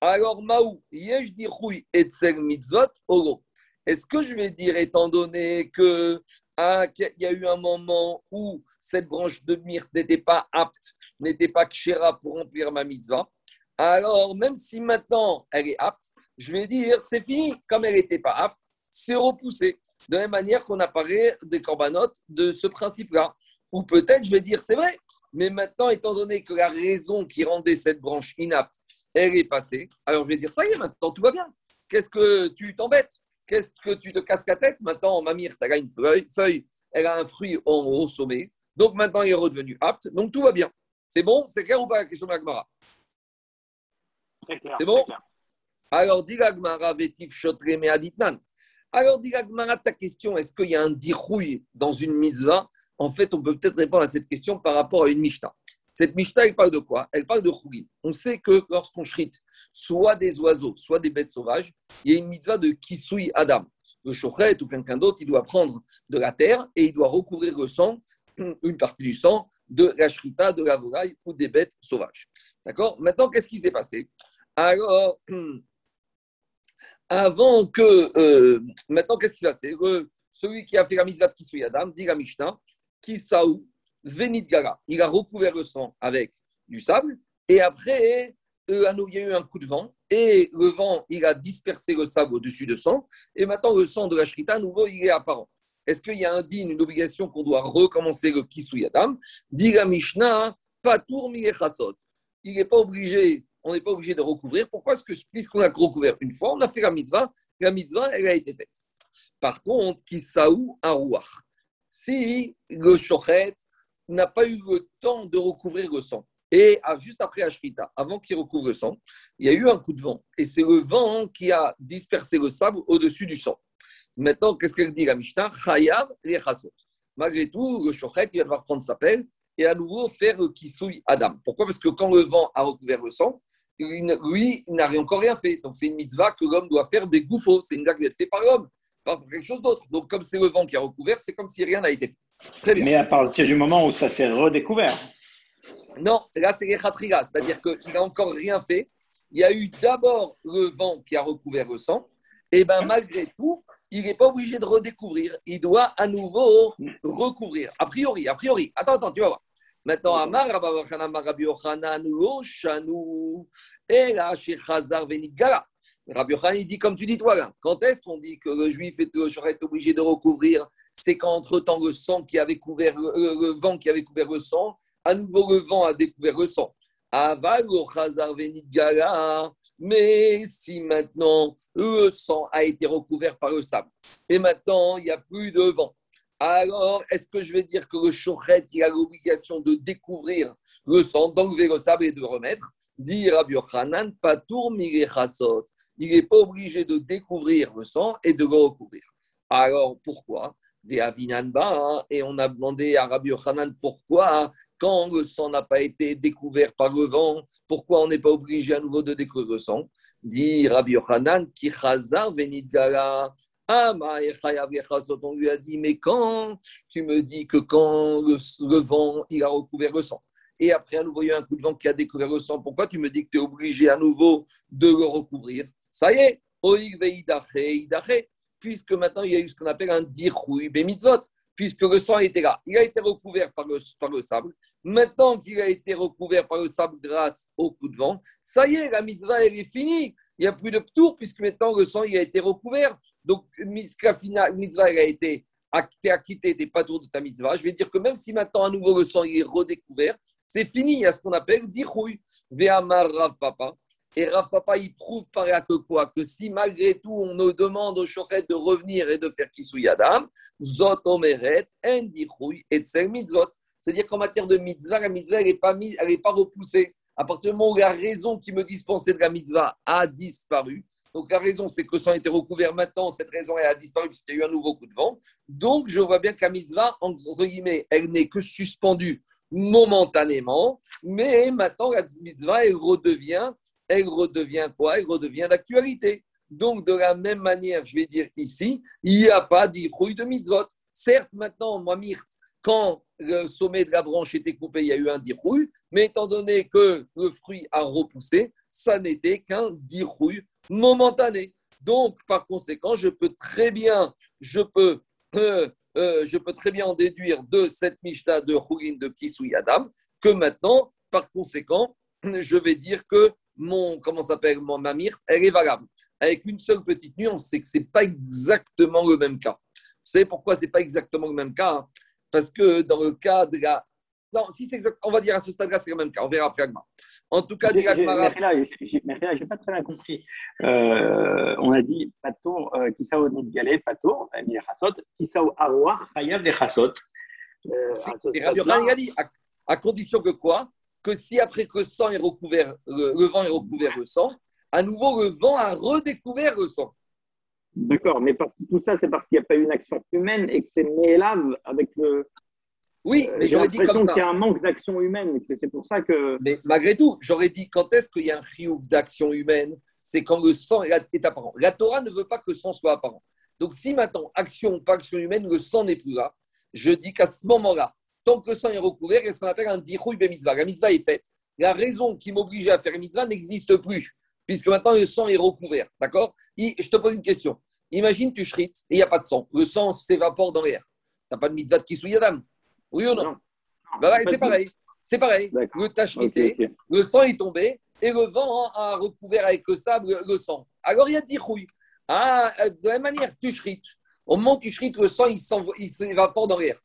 Alors, Maou, yesh et etzel mitzvot, oro. Est-ce que je vais dire, étant donné que ah, qu'il y a eu un moment où cette branche de myrte n'était pas apte, n'était pas kshera pour remplir ma mitzvah, alors même si maintenant elle est apte, je vais dire, c'est fini, comme elle n'était pas apte, c'est repoussé. De la même manière qu'on a parlé des corbanotes de ce principe-là. Ou peut-être, je vais dire, c'est vrai, mais maintenant, étant donné que la raison qui rendait cette branche inapte, elle est passée, alors je vais dire, ça y est, maintenant tout va bien. Qu'est-ce que tu t'embêtes? Qu'est-ce que tu te casses la tête Maintenant, Mamir, tu as une feuille, elle a un fruit en haut sommet. Donc maintenant, il est redevenu apte. Donc tout va bien. C'est bon C'est clair ou pas la question de l'Agmara C'est bon Alors, dit l'Agmara, Vétif Shotre Aditnan. Alors, dit l'Agmara, ta question, est-ce qu'il y a un dirouille dans une mitzvah? En fait, on peut peut-être répondre à cette question par rapport à une Mishnah. Cette Mishnah, elle parle de quoi? Elle parle de Chougin. On sait que lorsqu'on chrite soit des oiseaux, soit des bêtes sauvages, il y a une mitzvah de Kisui Adam. Le Shochet ou quelqu'un d'autre, il doit prendre de la terre et il doit recouvrir le sang, une partie du sang, de la shrita, de la volaille ou des bêtes sauvages. D'accord? Maintenant, qu'est-ce qui s'est passé? Alors, avant que. Euh, maintenant, qu'est-ce qui s'est passé? Celui qui a fait la mitzvah de Kisui Adam, dit la Mishnah, Kisaou Venit Gara. Il a recouvert le sang avec du sable. Et après, euh, il y a eu un coup de vent. Et le vent, il a dispersé le sable au-dessus de sang. Et maintenant, le sang de la shrita, à nouveau, il est apparent. Est-ce qu'il y a un une obligation qu'on doit recommencer le kisuyadam Dit la Mishnah, patour chasot. Il n'est pas obligé, on n'est pas obligé de recouvrir. Pourquoi? Parce que puisqu'on a recouvert une fois, on a fait la mitzvah, la mitzvah, elle a été faite. Par contre, kisaou arouach. Si le shochet, n'a pas eu le temps de recouvrir le sang. Et juste après Ashrita, avant qu'il recouvre le sang, il y a eu un coup de vent. Et c'est le vent qui a dispersé le sable au-dessus du sang. Maintenant, qu'est-ce qu'elle dit la Mishnah? Chayav les Malgré tout, le shochet, il va devoir prendre sa pelle et à nouveau faire le kisouille Adam. Pourquoi? Parce que quand le vent a recouvert le sang, lui, il n'a encore rien fait. Donc c'est une mitzvah que l'homme doit faire des gouffos. C'est une blague faite par l'homme, pas pour quelque chose d'autre. Donc comme c'est le vent qui a recouvert, c'est comme si rien n'a été fait. Mais à partir du moment où ça s'est redécouvert. Non, là c'est les c'est-à-dire qu'il n'a encore rien fait. Il y a eu d'abord le vent qui a recouvert le sang, et bien malgré tout, il n'est pas obligé de redécouvrir. Il doit à nouveau recouvrir. A priori, a priori. Attends, attends, tu vas voir. Maintenant, Amar Rabbi Yochanan, et là, chez Chazar Venigala. Rabbi Yochanan, il dit comme tu dis toi là. Quand est-ce qu'on dit que le juif est, est obligé de recouvrir c'est qu'entre-temps, le sang qui avait couvert, le, vent qui avait couvert le sang, à nouveau le vent a découvert le sang. Mais si maintenant le sang a été recouvert par le sable et maintenant il n'y a plus de vent, alors est-ce que je vais dire que le chochet il a l'obligation de découvrir le sang, d'enlever le sable et de remettre? Dit Rabbi Il n'est pas obligé de découvrir le sang et de le recouvrir. Alors pourquoi? Hein, et on a demandé à Rabbi Yochanan pourquoi, quand le sang n'a pas été découvert par le vent, pourquoi on n'est pas obligé à nouveau de découvrir le sang Dit Rabbi Yochanan, venidgala. Ah, on lui a dit, mais quand tu me dis que quand le, vent, il a recouvert le sang, et après à nouveau il y a un coup de vent qui a découvert le sang, pourquoi tu me dis que tu es obligé à nouveau de le recouvrir? Ça y est, puisque maintenant il y a eu ce qu'on appelle un dirhui mitzvot, puisque le sang était là. Il a été recouvert par le, sable. Maintenant qu'il a été recouvert par le sable grâce au coup de vent, ça y est, la mitzvah, elle est finie. Il n'y a plus de tour puisque maintenant le sang il a été recouvert. Donc, la mitzvah, elle a été acquitté des patours de ta mitzvah. Je vais dire que même si maintenant à nouveau le sang il est redécouvert, c'est fini. Il y a ce qu'on appelle dirouille. Ve'amar Rav Papa. Et Rav Papa, il prouve par là que quoi? Que si malgré tout, on nous demande au Shochet de revenir et de faire Kisuyadam, Zot Omeret, En et Tsel Mitzvot. C'est-à-dire qu'en matière de mitzvah, la mitzvah, elle n'est pas, pas repoussée. À partir du moment où la raison qui me dispensait de la mitzvah a disparu, donc la raison, c'est que le sang était recouvert maintenant, cette raison elle a disparu puisqu'il y a eu un nouveau coup de vent. Donc je vois bien que la mitzvah, entre guillemets, elle n'est que suspendue momentanément, mais maintenant la mitzvah, elle redevient elle redevient quoi? Elle redevient d'actualité. Donc, de la même manière, je vais dire ici, il n'y a pas d'icrouille de mitzvot. Certes, maintenant, moi, quand le sommet de la branche était coupé, il y a eu un dirouille, mais étant donné que le fruit a repoussé, ça n'était qu'un dirouille momentané. Donc, par conséquent, je peux très bien, je peux, euh, euh, je peux très bien en déduire de cette Mishnah de Houlin de Kisui Adam que maintenant, par conséquent, je vais dire que mon, comment s'appelle, mon mamir, elle est valable. Avec une seule petite nuance, c'est que ce n'est pas exactement le même cas. Vous savez pourquoi ce n'est pas exactement le même cas Parce que dans le cas de la. Non, si c'est exact, on va dire à ce stade-là, c'est le même cas. On verra après En tout cas, je n'ai pas très bien compris. Euh, on a dit Pato, euh, Kisao Nidgale, Pato, Chasot, Kisao Aroar, Hayav et Chasot. Euh, à condition que quoi? Que si après que le sang est recouvert, le, vent est recouvert le sang, à nouveau le vent a redécouvert le sang. D'accord, mais tout ça, c'est parce qu'il n'y a pas eu une action humaine et que c'est mélave avec le. Oui, mais j'aurais dit comme ça. qu'il y a un manque d'action humaine, c'est pour ça que. Mais malgré tout, j'aurais dit quand est-ce qu'il y a un riouf d'action humaine? C'est quand le sang est apparent. La Torah ne veut pas que le sang soit apparent. Donc si maintenant, action ou pas action humaine, le sang n'est plus là, je dis qu'à ce moment-là, tant que le sang est recouvert, il y a ce qu'on appelle un dirouille be mitzvah. La mitzvah est faite. La raison qui m'obligeait à faire une mitzvah n'existe plus, puisque maintenant le sang est recouvert. D'accord? Je te pose une question. Imagine, tu shrites et il n'y a pas de sang. Le sang s'évapore dans l'air. Tu n'as pas de mitzvah de kisuyadam Oui ou non, bah C'est pareil. C'est pareil. Le t'as le sang est tombé et le vent a recouvert avec le sable le sang. Alors il y a dirouille. Ah, euh, de la même manière, tu shrites. Au moment où tu shrites, le sang il s'évapore dans l'air.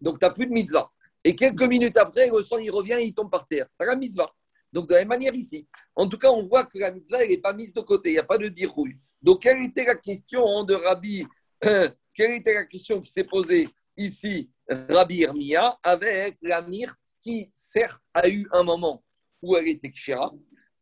Donc, tu n'as plus de mitzvah. Et quelques minutes après, le sang, il revient et il tombe par terre. Tu as la mitzvah. Donc, de la même manière ici. En tout cas, on voit que la mitzvah, elle n'est pas mise de côté. Il n'y a pas de dirouille. Donc, quelle était la question de Rabbi Quelle était la question qui s'est posée ici, Rabbi Irmia, avec la myrte qui, certes, a eu un moment où elle était kshira,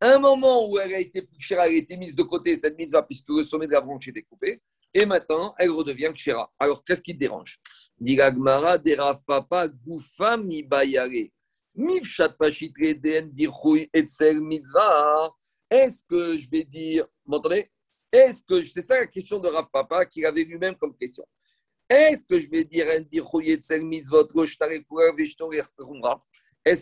un moment où elle a été kshira, elle a été mise de côté, cette mitzvah, puisque le sommet de la branche était coupé, et maintenant, elle redevient kshira. Alors, qu'est-ce qui te dérange? Dit Gmara, Derav Papa, Goufa mi bayare. Mifshat Pashit Reden, Dirhui Etzel Mitzvah. Est-ce que je vais dire, vous m'entendez? Est-ce que, c'est ça la question de Rav Papa qu'il avait lui-même comme question. Est-ce que je vais dire Est-ce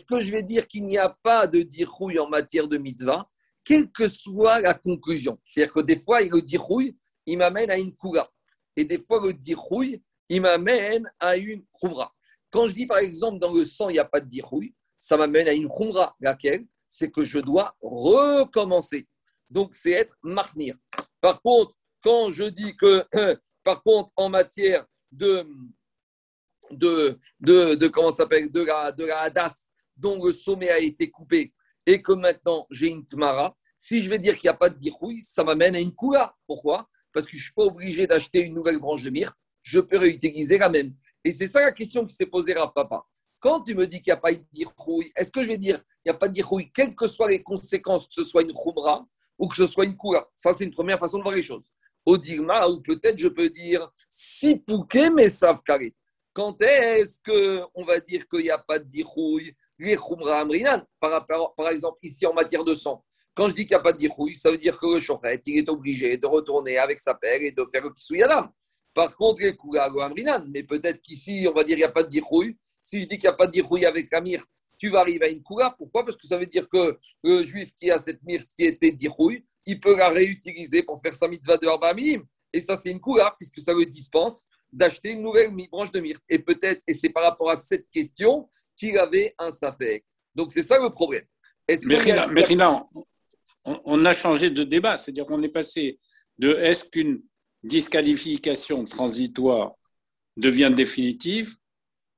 que je vais dire qu'il n'y a pas de Dirhui en matière de mitzvah, quelle que soit la conclusion C'est-à-dire que des fois, le Dirhui, il m'amène à une Kura. Et des fois, le Dirhui, il m'amène à une khumra. Quand je dis par exemple dans le sang, il n'y a pas de dirouille, ça m'amène à une khumra, laquelle? C'est que je dois recommencer. Donc c'est être marnir. Par contre, quand je dis que, par contre, en matière de, de, de, comment s'appelle, de la, de la hadas, dont le sommet a été coupé, et que maintenant j'ai une tmara, si je vais dire qu'il n'y a pas de dirouille, ça m'amène à une kula. Pourquoi? Parce que je ne suis pas obligé d'acheter une nouvelle branche de myrte je peux réutiliser la même. Et c'est ça la question qui s'est posée à papa. Quand tu me dis qu'il n'y a pas de dirouille, est-ce que je vais dire qu'il n'y a pas de dirouille, quelles que soient les conséquences, que ce soit une khumra ou que ce soit une koura? Ça, c'est une première façon de voir les choses. Au digma, ou peut-être je peux dire si pouké, mais savent carré. Quand est-ce qu'on va dire qu'il n'y a pas de dirouille, les khumra amrinan, par, par exemple ici en matière de sang quand je dis qu'il n'y a pas de dirouille, ça veut dire que le chouret, il est obligé de retourner avec sa pelle et de faire le kisuyadam. Par contre, les Kula Amrinan, mais peut-être qu'ici, on va dire qu'il n'y a pas de dirouille. Si je dis qu'il n'y a pas de dirouille avec la myrte, tu vas arriver à une Kula. Pourquoi? Parce que ça veut dire que le juif qui a cette myrte qui était dirouille, il peut la réutiliser pour faire sa mitzvah de Arba. Et ça, c'est une Kula, puisque ça le dispense d'acheter une nouvelle branche de myrte. Et peut-être, et c'est par rapport à cette question qu'il avait un safek. Donc, c'est ça le problème. Est-ce on, on a changé de débat, c'est-à-dire qu'on est passé de est-ce qu'une disqualification transitoire devient définitive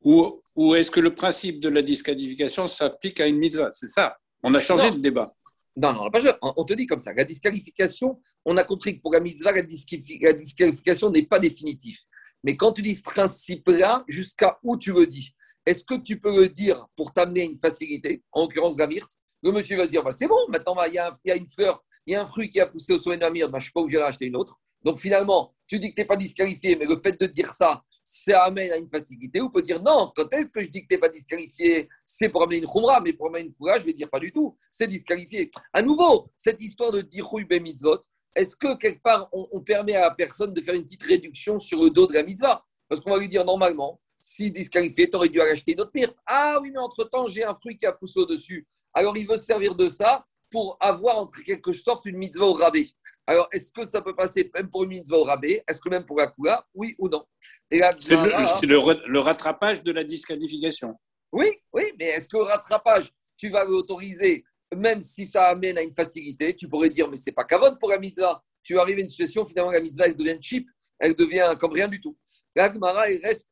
ou, ou est-ce que le principe de la disqualification s'applique à une mitzvah? C'est ça. On a changé Non. de débat. Non, non, pas on te dit comme ça. La disqualification, on a compris que pour la mitzvah, la, disqualifi- la disqualification n'est pas définitive. Mais quand tu dis ce principe-là, jusqu'à où tu le dis? Est-ce que tu peux le dire pour t'amener une facilité, en l'occurrence la myrte Le monsieur va dire bah, c'est bon, maintenant bah, il y, a il y a une fleur, il y a un fruit qui a poussé au sommet de la myrte, bah, je ne sais pas où j'irai acheter une autre. Donc finalement, tu dis que tu n'es pas disqualifié, mais le fait de dire ça, ça amène à une facilité. Ou peut dire non, quand est-ce que je dis que tu n'es pas disqualifié? C'est pour amener une khumra, mais pour amener une khumra, je vais dire pas du tout. C'est disqualifié. À nouveau, cette histoire de dirouille mitzvot, est-ce que quelque part on, on permet à la personne de faire une petite réduction sur le dos de la mitzvah? Parce qu'on va lui dire normalement, si disqualifié, tu aurais dû aller acheter une autre myrte. Ah oui, mais entre-temps, j'ai un fruit qui a poussé au-dessus. Alors il veut se servir de ça pour avoir entre quelque sorte une mitzvah au rabais. Alors, est-ce que ça peut passer même pour une mitzvah au rabais Est-ce que même pour la kula Oui ou non? C'est le, rattrapage de la disqualification. oui, oui, mais est-ce que le rattrapage, tu vas l'autoriser, même si ça amène à une facilité Tu pourrais dire, mais c'est pas kavod pour la mitzvah. Tu vas arriver à une situation, finalement, la mitzvah, elle devient cheap, elle devient comme rien du tout. La Gemara, elle reste.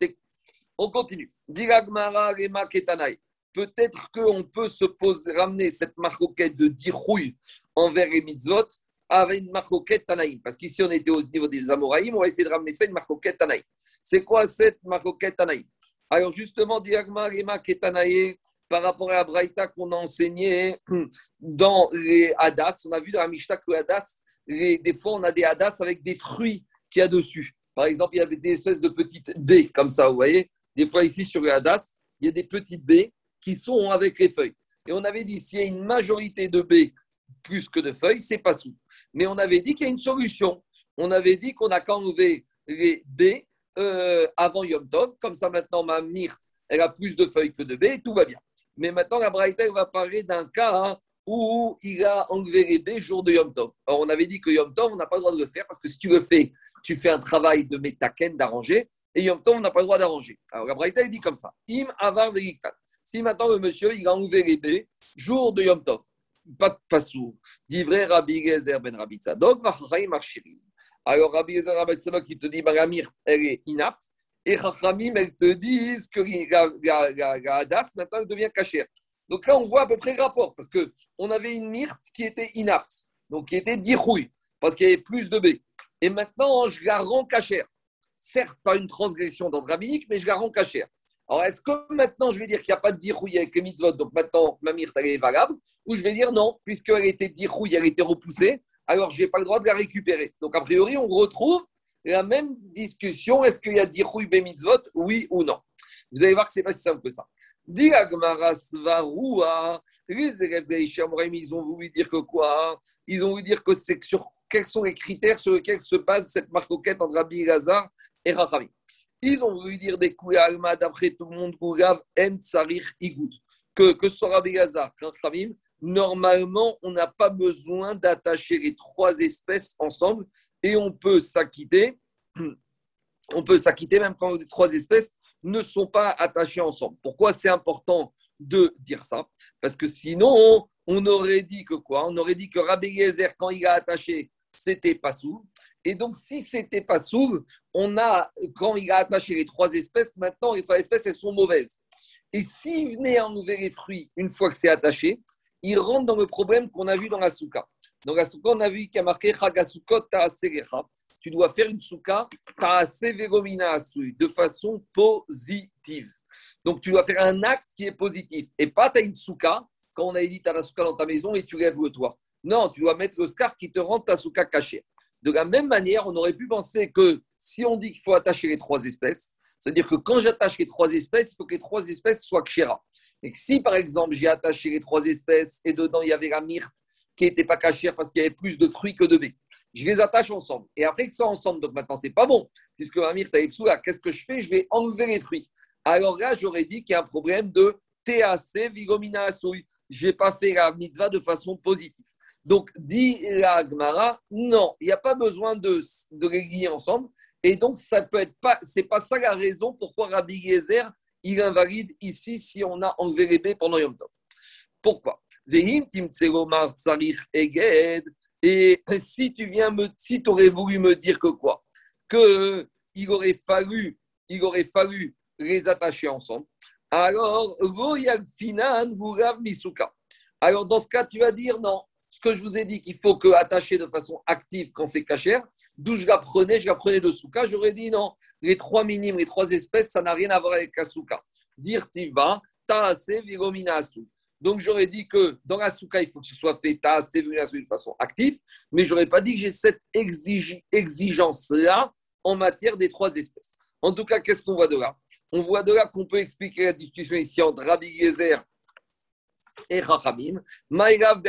On continue. Dit la Gemara, Rema Ketanai. Peut-être qu'on peut se poser, ramener cette marcoquette de dirouille envers les mitzvot avec une marcoquette Tanaïm. Parce qu'ici, on était au niveau des Amoraïm, on va essayer de ramener ça une marcoquette Tanaïm. C'est quoi cette marcoquette Tanaïm? Alors justement, Diagma Rema Ketanaye, par rapport à la Braïta qu'on a enseigné dans les Hadas, on a vu dans la Mishnah que Hadas, les- des fois on a des Hadas avec des fruits qu'il y a dessus. Par exemple, il y avait des espèces de petites baies comme ça, vous voyez. Des fois ici sur le Hadas, il y a des petites baies qui sont avec les feuilles. Et on avait dit, s'il y a une majorité de baies plus que de feuilles, c'est pas sous. Mais on avait dit qu'il y a une solution. On avait dit qu'on a qu'à enlever les baies euh, avant Yom Tov. Comme ça, maintenant, ma myrte, elle a plus de feuilles que de baies, tout va bien. Mais maintenant, la Braïta va parler d'un cas hein, où il a enlevé les baies jour de Yom Tov. Alors, on avait dit que Yom Tov, on n'a pas le droit de le faire parce que si tu le fais, tu fais un travail de métaken, d'arranger, et Yom Tov, on n'a pas le droit d'arranger. Alors, la Braïta, dit comme ça Im avar veliktan. Si maintenant le monsieur, il a enlevé les baies jour de Yom Tov, pas de passou, d'ivré Rabbi Gezer ben Rabbi Tzadok. Alors, Rabbi Gezer Rabbi Tzadok, il te dit, myrte, elle est inapte. Et Chachamim, elles te disent que la, la, la, la Hadas, maintenant, elle devient cachère. Donc là, on voit à peu près le rapport, parce qu'on avait une myrte qui était inapte, donc qui était dirouille, parce qu'il y avait plus de baies. Et maintenant, je la rends cachère. Certes, pas une transgression d'ordre rabbinique, mais je la rends cachère. Alors, est-ce que maintenant, je vais dire qu'il n'y a pas de dirouille avec les mitzvot, donc maintenant, ma myrte, elle est valable, ou je vais dire non, puisqu'elle était dirouille, elle était repoussée, alors je n'ai pas le droit de la récupérer. Donc, a priori, on retrouve la même discussion. Est-ce qu'il y a dirouille mitzvot, oui ou non? Vous allez voir que ce n'est pas si simple que ça. Les élèves d'Aïcha Moraim, ils ont voulu dire que quoi? Ils ont voulu dire que c'est sur quels sont les critères sur lesquels se base cette marcoquette entre Rabbi Lazar et Rachami. Ils ont voulu dire des Alma, d'après tout le monde, Gougav, En Sarich Igoud. Que, que ce soit Rabbi Rachamim, normalement, on n'a pas besoin d'attacher les trois espèces ensemble et on peut s'acquitter. On peut s'acquitter même quand les trois espèces ne sont pas attachées ensemble. Pourquoi c'est important de dire ça? Parce que sinon, on aurait dit que quoi? On aurait dit que Rabbi Yezer, quand il a attaché, c'était pas sourd. Et donc, si c'était pas sourd, on a, quand il a attaché les trois espèces, maintenant, les trois espèces, elles sont mauvaises. Et s'il venait enlever les fruits une fois que c'est attaché, il rentre dans le problème qu'on a vu dans la souka. Dans la souka, on a vu qu'il y a marqué. Tu dois faire une souka de façon positive. Donc, tu dois faire un acte qui est positif. Et pas tu as souka, quand on a dit tu as la souka dans ta maison et tu lèves le toit. Non, tu dois mettre le scar qui te rend ta souka cachée. De la même manière, on aurait pu penser que si on dit qu'il faut attacher les trois espèces, c'est-à-dire que quand j'attache les trois espèces, il faut que les trois espèces soient kshera. Et si, par exemple, j'ai attaché les trois espèces et dedans, il y avait la myrte qui n'était pas cachère parce qu'il y avait plus de fruits que de baies, je les attache ensemble. Et après qu'ils sont ensemble, donc maintenant, c'est pas bon, puisque Amir Taïpsoula, qu'est-ce que je fais? Je vais enlever les fruits. Alors là, j'aurais dit qu'il y a un problème de TAC, Vigomina Asouy. Je n'ai pas fait la mitzvah de façon positive. Donc, dit la Gemara, non, il n'y a pas besoin de, les lier ensemble. Et donc, ça peut être pas, c'est pas ça la raison pourquoi Rabbi Gezer, il invalide ici si on a enlevé les pendant Yom Tov. Pourquoi? Et si tu viens me, si tu aurais voulu me dire que quoi? Que il aurait fallu, il aurait fallu les attacher ensemble. Alors, Alors, dans ce cas, tu vas dire non. Ce que je vous ai dit qu'il faut que attacher de façon active quand c'est cachère, d'où je la prenais, je la prenais de souka, j'aurais dit non. Les trois minimes, les trois espèces, ça n'a rien à voir avec la souka. Dire tiva, taase, viromina donc j'aurais dit que dans la souka, il faut que ce soit fait tasse, de façon active, mais j'aurais pas dit que j'ai cette exigence-là en matière des trois espèces. En tout cas, qu'est-ce qu'on voit de là? On voit de là qu'on peut expliquer la discussion ici entre Rabbi Yezer et Chachamim. Maïrav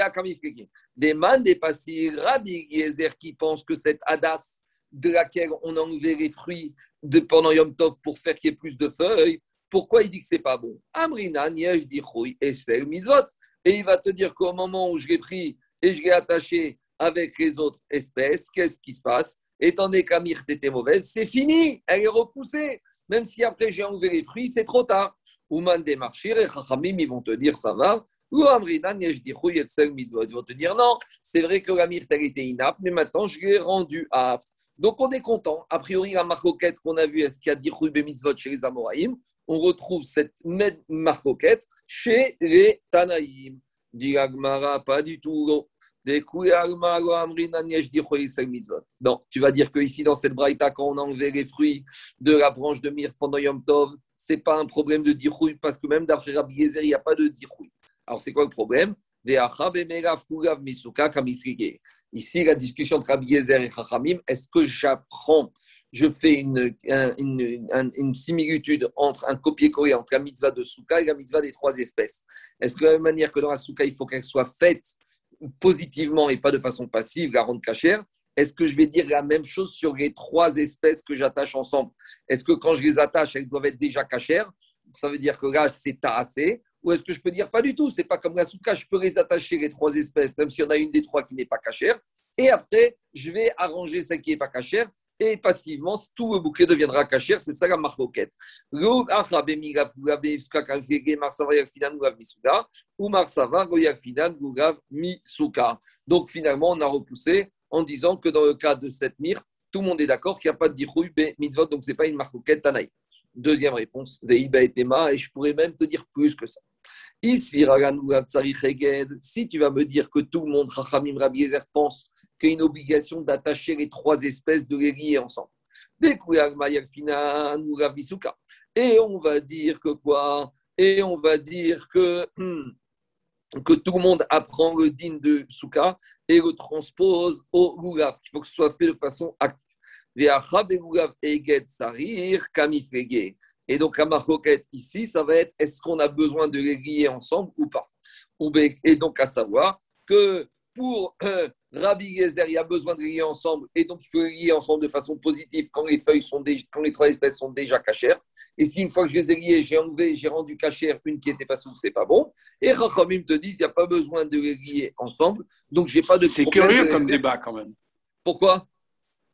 Des man des Rabbi Yezer qui pense que cette hadas de laquelle on a enlevé les fruits de, pendant Yom Tov pour faire qu'il y ait plus de feuilles, pourquoi il dit que c'est pas bon? Amrina, Niesh, Dichoui, Estel, Mizot. Et il va te dire qu'au moment où je l'ai pris et je l'ai attaché avec les autres espèces, qu'est-ce qui se passe? Étant donné qu'Amir était mauvaise, c'est fini, elle est repoussée. Même si après j'ai enlevé les fruits, c'est trop tard. Ouman des marchir et Chachamim, ils vont te dire ça va. Ou Amrina, Niesh, Dichoui, Estel, Mizot. Ils vont te dire non, c'est vrai que l'Amir était inapte, mais maintenant je l'ai rendu apte. Donc on est content. A priori, la marcoquette qu'on a vue, est-ce qu'il y a Dichoui, Mitzvot chez les Amoraïm? On retrouve cette même marcoquette chez les Tanaïm. Dit pas du tout. Non, tu vas dire que ici dans cette braïta, quand on a enlevé les fruits de la branche de myrte pendant Yom Tov, c'est pas un problème de dirouille parce que même d'après Rabbi Yezer, il n'y a pas de dirouille. Alors c'est quoi le problème? Ici, la discussion entre Rabbi Yezer et Chachamim, est-ce que j'apprends je fais une, une, similitude entre un copier-coller entre la mitzvah de Souka et la mitzvah des trois espèces? Est-ce que de la même manière que dans la Souka, il faut qu'elle soit faite positivement et pas de façon passive, la ronde cachère, est-ce que je vais dire la même chose sur les trois espèces que j'attache ensemble? Est-ce que quand je les attache, elles doivent être déjà cachères? Ça veut dire que là, c'est tassé. Ou est-ce que je peux dire pas du tout C'est pas comme la souka, je peux les attacher les trois espèces, même s'il y en a une des trois qui n'est pas cachère. Et après, je vais arranger celle qui n'est pas cachère. Et passivement, tout le bouquet deviendra cachère. C'est ça la marcoquette. Ou Donc finalement, on a repoussé en disant que dans le cas de cette mire, tout le monde est d'accord qu'il n'y a pas de dirouille mitzvot, donc ce n'est pas une marcoquette tanaï. Deuxième réponse, et je pourrais même te dire plus que ça. Si tu vas me dire que tout le monde, Rachamim Rabbi pense qu'il y a une obligation d'attacher les trois espèces, de les ensemble. Et on va dire que quoi? Et on va dire que, hmm, que tout le monde apprend le din de Souka et le transpose au Lulav, qu'il faut que ce soit fait de façon active. Et donc, la marcoquette ici, ça va être est-ce qu'on a besoin de les ensemble ou pas? Et donc, à savoir que pour euh, Rabbi Gezer, il y a besoin de lier ensemble, et donc il faut les lier ensemble de façon positive quand les feuilles sont déjà, quand les trois espèces sont déjà cachères. Et si une fois que je les ai liées, j'ai enlevé, j'ai rendu cachère une qui n'était pas ce c'est pas bon. Et Rachamim te dit, il n'y a pas besoin de les lier ensemble, donc j'ai pas de. C'est curieux comme débat quand même. Pourquoi?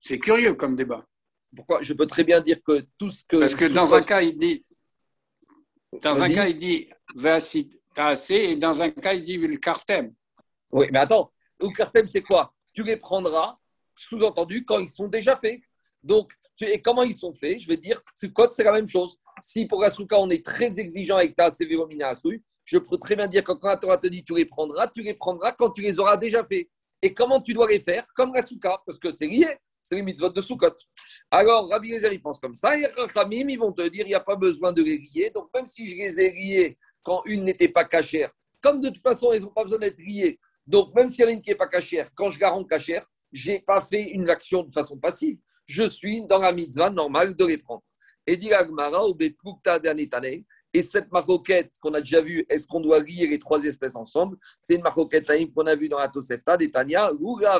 C'est curieux comme débat. Pourquoi? Je peux très bien dire que tout ce que. Parce que dans un cas, il dit. Dans un cas, il dit assez, et dans un cas, il dit le cartem. Oui, mais attends, le cartem, c'est quoi? Tu les prendras, sous-entendu, quand ils sont déjà faits. Donc, et comment ils sont faits? Je vais dire, code, c'est la même chose. Si pour la souka, on est très exigeant avec ta sévéromina je peux très bien dire que quand la Torah te dit tu les prendras, tu les prendras quand tu les auras déjà faits. Et comment tu dois les faire? Comme la souka, parce que c'est lié. C'est les mitzvot de Soukot. Alors, Rabbi Gezer, il pense comme ça. Et Rachamim, ils vont te dire, il n'y a pas besoin de les lier. Donc, même si je les ai liés quand une n'était pas cachère, comme de toute façon, ils n'ont pas besoin d'être liés, donc, même s'il y en a une qui n'est pas cachère, quand je la rends cachère, je n'ai pas fait une action de façon passive. Je suis dans la mitzvah normale de les prendre. Et dit Agmara, Et cette marcoquette qu'on a déjà vue, est-ce qu'on doit lier les trois espèces ensemble? C'est une marcoquette qu'on a vue dans la Tosefta des Tania.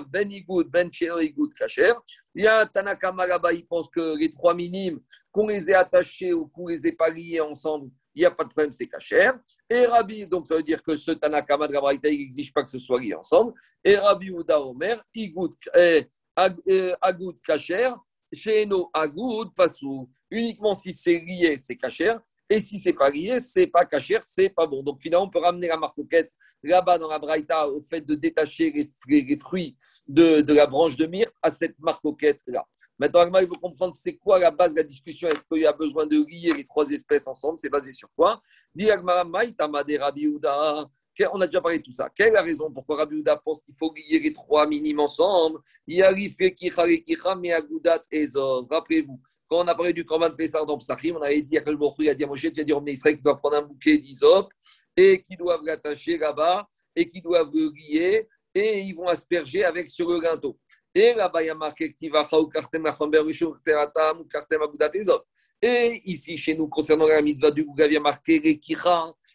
Ben Igoud, Ben Kacher. Il y a un Tanaka là il pense que les trois minimes, qu'on les ait attachés ou qu'on les ait pas liés ensemble, il n'y a pas de problème, c'est Kacher. Et Rabbi, donc ça veut dire que ce Tanaka de il n'exige pas que ce soit lié ensemble. Et Rabbi Ouda Omer, Igoud, eh, chez nos Agoud Passou. Uniquement si c'est lié, c'est Kacher. Et si c'est pas lié, c'est pas caché, c'est pas bon. Donc finalement, on peut ramener la marcoquette là-bas dans la braïta au fait de détacher les, fruits de, la branche de myrte à cette marcoquette-là. Maintenant, il faut comprendre c'est quoi la base de la discussion. Est-ce qu'il y a besoin de lier les trois espèces ensemble? C'est basé sur quoi? On a déjà parlé de tout ça. Quelle est la raison pourquoi Rabbi Uda pense qu'il faut lier les trois minimes ensemble? Rappelez-vous, quand on a parlé du Korban Pessar dans Psachim, on avait dit à dit à Moshe, tu dire au Israël qu'il doit prendre un bouquet d'isop et qu'ils doivent l'attacher là-bas et qu'ils doivent le lier et ils vont asperger avec sur le gâteau. Et là-bas, il y a marqué Et ici, chez nous, concernant la mitzvah du Gougav, il y a marqué les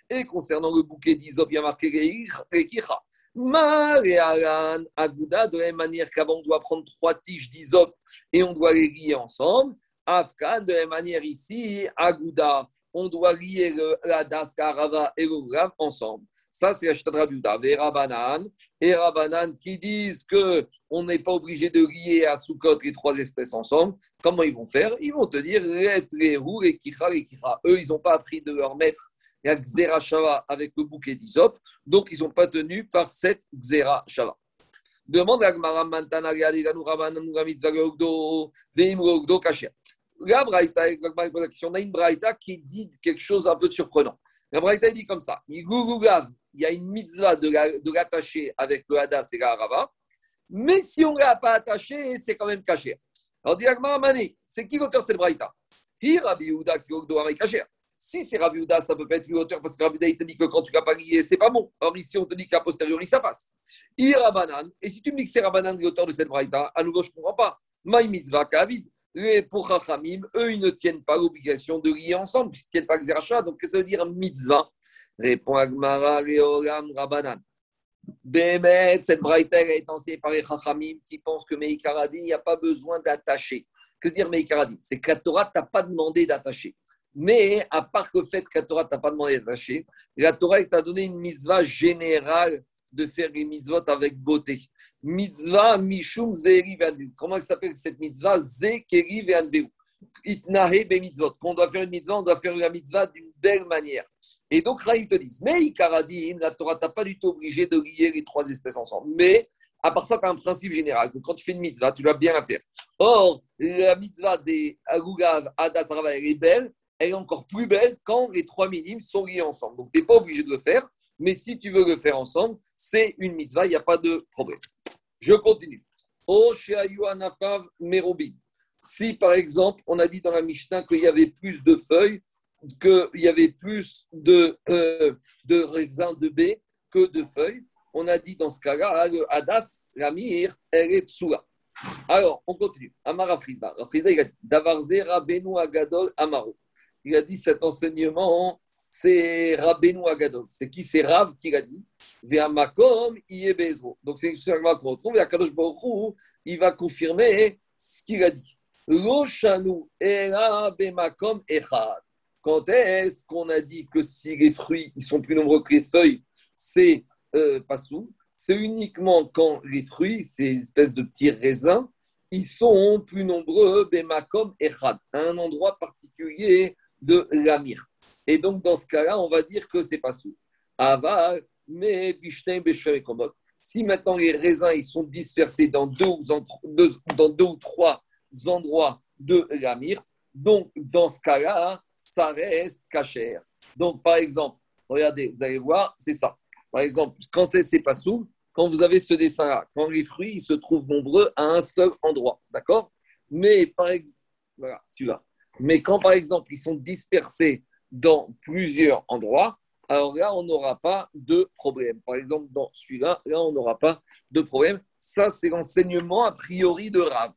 Et concernant le bouquet d'isop, il y a marqué les kicha. Agouda, de la même manière qu'avant, on doit prendre trois tiges d'isop et on doit les lier ensemble. Afkan, de la même manière ici, Agouda, on doit lier la Daska, Rava et le Rav ensemble. Ça, c'est la Rabiuda. Et Rabanan, et Rabanan qui disent qu'on n'est pas obligé de lier à Soukot les trois espèces ensemble. Comment ils vont faire? Ils vont te dire les les Kicha, les Kicha. Eux, ils n'ont pas appris de leur maître la Xera Shava avec le bouquet d'Isop, donc ils n'ont pas tenu par cette Xera Shava. Demande à Gmara Mantana. La Braïta, on a une Braïta qui dit quelque chose un peu de surprenant. La Braïta dit comme ça il y a une mitzvah de l'attacher avec le Hadas et la Harava, mais si on ne l'a pas attaché, c'est quand même caché. Alors, dit c'est qui l'auteur de cette Braïta? Si c'est Rabbi Uda, ça peut pas être l'auteur parce que Rabbi Uda, il te dit que quand tu ne l'as pas lié, c'est pas bon. Or, ici, on te dit qu'à posteriori, ça passe. Irabanan, et si tu me dis que c'est Rabbanan l'auteur de cette Braïta, à nouveau, je ne comprends pas. Maï mitzvah kavid pour Chachamim, eux, ils ne tiennent pas l'obligation de lier ensemble, puisqu'ils ne tiennent pas Xerasha. Donc, qu'est-ce que ça veut dire mitzvah? Répond Agmara, Leolam, Rabanan. Bémet, cette braïta est enseignée par les Chachamim qui pensent que Meïkaradi, il n'y a pas besoin d'attacher. Que dire Meïkaradi C'est que la Torah t'a pas demandé d'attacher. Mais à part le fait que la Torah t'a pas demandé d'attacher, la Torah t'a donné une mitzvah générale de faire les mitzvot avec beauté. Mitzvah Mishum Zeri Comment s'appelle cette mitzvah? Zekeri Ve'anveu. Itnahe be mitzvot. Quand on doit faire une mitzvah, on doit faire la mitzvah d'une belle manière. Et donc, là, te disent, mais Ikaradim, la Torah t'a pas du tout obligé de lier les trois espèces ensemble. Mais, à part ça, tu as un principe général, que quand tu fais une mitzvah, tu dois bien la faire. Or, la mitzvah des Agugav, Adas, elle est belle, elle est encore plus belle quand les trois minimes sont liés ensemble. Donc, tu n'es pas obligé de le faire, mais si tu veux le faire ensemble, c'est une mitzvah, il n'y a pas de problème. Je continue. O Merobi. Si par exemple, on a dit dans la Mishnah qu'il y avait plus de feuilles, qu'il y avait plus de, euh, de raisins de baie que de feuilles, on a dit dans ce cas-là, le Hadas, la Mir, elle est psoula. Alors, on continue. Amara. Frisda, il a dit Davarze Rabenu Agadol Amaro. Il a dit cet enseignement c'est Rabbeinu Agadol. C'est qui? C'est Rav qui l'a dit. Ve'amakom. Donc c'est ce qu'on retrouve. Et Akadosh Baruch il va confirmer ce qu'il a dit. Loshanu era bemakom echad. Quand est-ce qu'on a dit que si les fruits ils sont plus nombreux que les feuilles, c'est euh, pas sous? C'est uniquement quand les fruits, ces espèces de petits raisins, ils sont plus nombreux bemakom echad, un endroit particulier de la myrte. Et donc, dans ce cas-là, on va dire que c'est pas sous. Ava, mais Si maintenant les raisins ils sont dispersés dans deux, ou dans deux ou trois endroits de la myrte, donc dans ce cas-là, ça reste cachère. Donc, par exemple, regardez, vous allez voir, c'est ça. Par exemple, quand c'est pas sous, quand vous avez ce dessin-là, quand les fruits ils se trouvent nombreux à un seul endroit, d'accord? Mais par exemple, voilà, celui-là. Mais quand, par exemple, ils sont dispersés dans plusieurs endroits, alors là, on n'aura pas de problème. Par exemple, dans celui-là, là, on n'aura pas de problème. Ça, c'est l'enseignement a priori de Rav.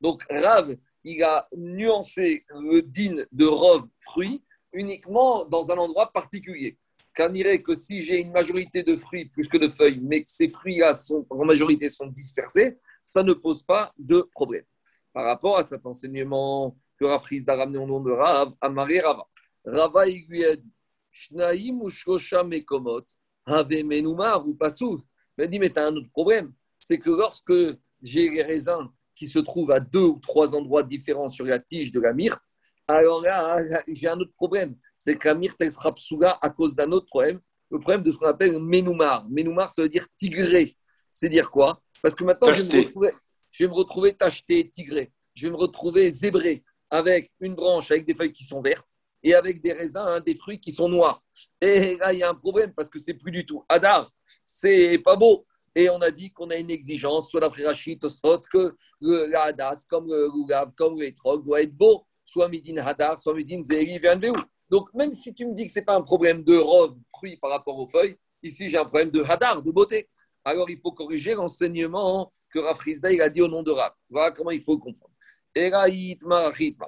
Donc, Rav, il a nuancé le din de Rov fruit uniquement dans un endroit particulier. Car dirait que si j'ai une majorité de fruits plus que de feuilles, mais que ces fruits-là en majorité sont dispersés, ça ne pose pas de problème. Par rapport à cet enseignement que Rafriz a ramené au nom de Rav, Amaré Rava. Rava, il lui a dit Shnaim ou Shosha Mekomot, Have Menumar ou Pasou. Il a dit Mais tu as un autre problème. C'est que lorsque j'ai les raisins qui se trouvent à deux ou trois endroits différents sur la tige de la myrte, alors là, j'ai un autre problème. C'est que la myrte, elle sera psoula à cause d'un autre problème, le problème de ce qu'on appelle Menumar. Menumar, ça veut dire tigré. C'est dire quoi? Parce que maintenant, je vais, me retrouver, je vais me retrouver tacheté, tigré. Je vais me retrouver zébré avec une branche avec des feuilles qui sont vertes et avec des raisins, hein, des fruits qui sont noirs. Et là, il y a un problème parce que c'est plus du tout Hadar. C'est pas beau. Et on a dit qu'on a une exigence, soit d'après Rachid, Tosfot, que le, Hadas, comme le Lugav, comme le Etrog, doit être beau. Soit Midin Hadar, soit Midin Zeri, Veu. Donc, même si tu me dis que ce n'est pas un problème de robe, fruits par rapport aux feuilles, ici j'ai un problème de Hadar, de beauté. Alors, il faut corriger l'enseignement que Rafrizda a dit au nom de Rab. Voilà comment il faut comprendre.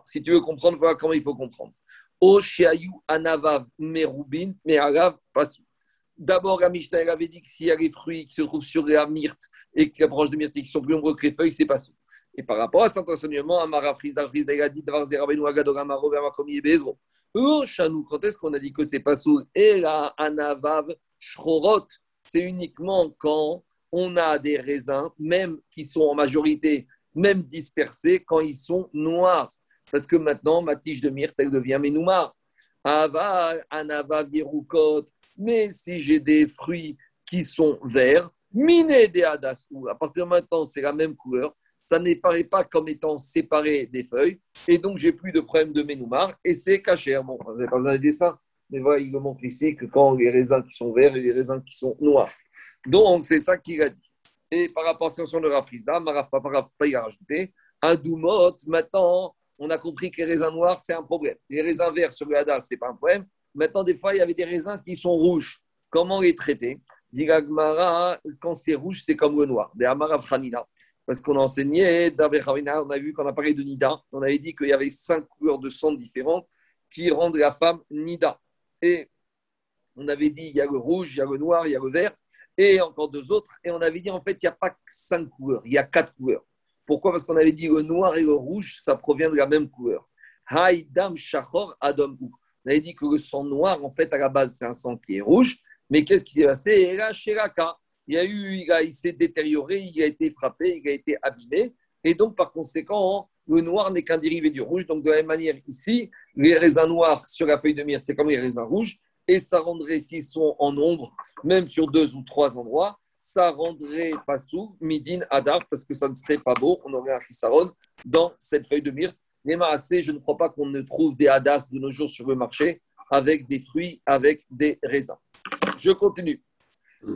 Si tu veux comprendre, voilà comment il faut comprendre. D'abord, la Mishnah avait dit que s'il y a les fruits qui se trouvent sur la myrte et que la branche de myrte qui sont plus nombreux que les feuilles, c'est pas ça. Et par rapport à cet enseignement, Amara Frizda a dit Davar. Chanou, quand est-ce qu'on a dit que c'est pas sourd? Et Anavav Shrorot, c'est uniquement quand on a des raisins, même qui sont en majorité même dispersés quand ils sont noirs. Parce que maintenant, ma tige de myrte, elle devient ménoumar. Ava, anava, virukot. Mais si j'ai des fruits qui sont verts, miné des hadassou, à partir de maintenant, c'est la même couleur, ça n'apparaît pas comme étant séparé des feuilles, et donc j'ai plus de problème de ménoumar, et c'est caché. Bon, vous n'avez pas besoin de dessin, mais voilà, il me montre ici que quand les raisins qui sont verts et les raisins qui sont noirs. Donc, c'est ça qu'il a dit. Et par rapport à la situation de Rafrizda, Marafa il a rajouté un. Maintenant, on a compris que les raisins noirs, c'est un problème. Les raisins verts sur le Hadas, ce n'est pas un problème. Maintenant, des fois, il y avait des raisins qui sont rouges. Comment les traiter quand c'est rouge, c'est comme le noir. Des Parce qu'on a enseigné, on a vu qu'on a parlé de Nida. On avait dit qu'il y avait cinq couleurs de sang différentes qui rendent la femme Nida. Et on avait dit, il y a le rouge, il y a le noir, il y a le vert et encore deux autres. Et on avait dit, en fait, il n'y a pas cinq couleurs, il y a quatre couleurs. Pourquoi? Parce qu'on avait dit le noir et le rouge, ça provient de la même couleur. Haïdam Shachor Adam On avait dit que le sang noir, en fait, à la base, c'est un sang qui est rouge. Mais qu'est-ce qui s'est passé? Il, a eu, il, s'est détérioré, il a été frappé, il a été abîmé. Et donc, par conséquent, le noir n'est qu'un dérivé du rouge. Donc, de la même manière, ici, les raisins noirs sur la feuille de myrte, c'est comme les raisins rouges et ça rendrait, s'ils sont en nombre, même sur deux ou trois endroits, ça rendrait pas sous midin adar, parce que ça ne serait pas beau, on aurait un chisaron dans cette feuille de myrte. Mais assez, je ne crois pas qu'on ne trouve des hadas de nos jours sur le marché avec des fruits, avec des raisins. Je continue.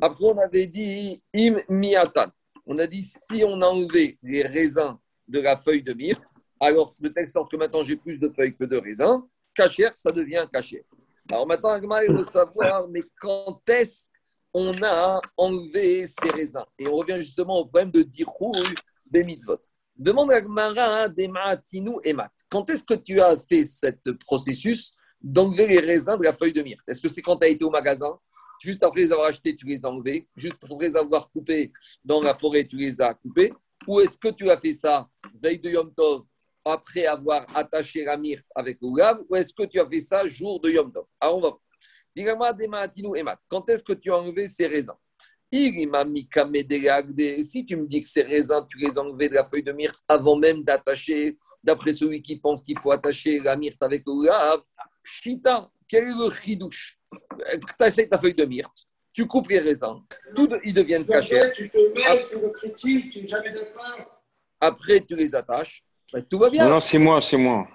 Après, on avait dit im miatan. On a dit si on a enlevé les raisins de la feuille de myrte, alors de telle sorte que maintenant j'ai plus de feuilles que de raisins, cachère, ça devient cachère. Alors maintenant, Agma, il veut savoir, mais quand est-ce qu'on a enlevé ces raisins? Et on revient justement au problème de Dirouille des mitzvot. Demande à Agmara des Maatinu et Mat. Quand est-ce que tu as fait ce processus d'enlever les raisins de la feuille de myrte Est-ce que c'est quand tu as été au magasin Juste après les avoir achetés, tu les as enlevés. Juste après les avoir coupés dans la forêt, tu les as coupés? Ou est-ce que tu as fait ça veille de Yom Tov après avoir attaché la myrte avec le lave ou est-ce que tu as fait ça jour de Yom Tov? Alors on va voir. Quand est-ce que tu as enlevé ces raisins? Si tu me dis que ces raisins, tu les as enlevés de la feuille de myrte avant même d'attacher, d'après celui qui pense qu'il faut attacher la myrte avec le lave, Chita, quel est le chidouche? Tu as fait ta feuille de myrte, tu coupes les raisins, tout, ils deviennent cachés. Tu te mets, tu le critiques, tu n'es jamais d'accord. Après, tu les attaches tout va bien. Non, c'est moi, c'est moi.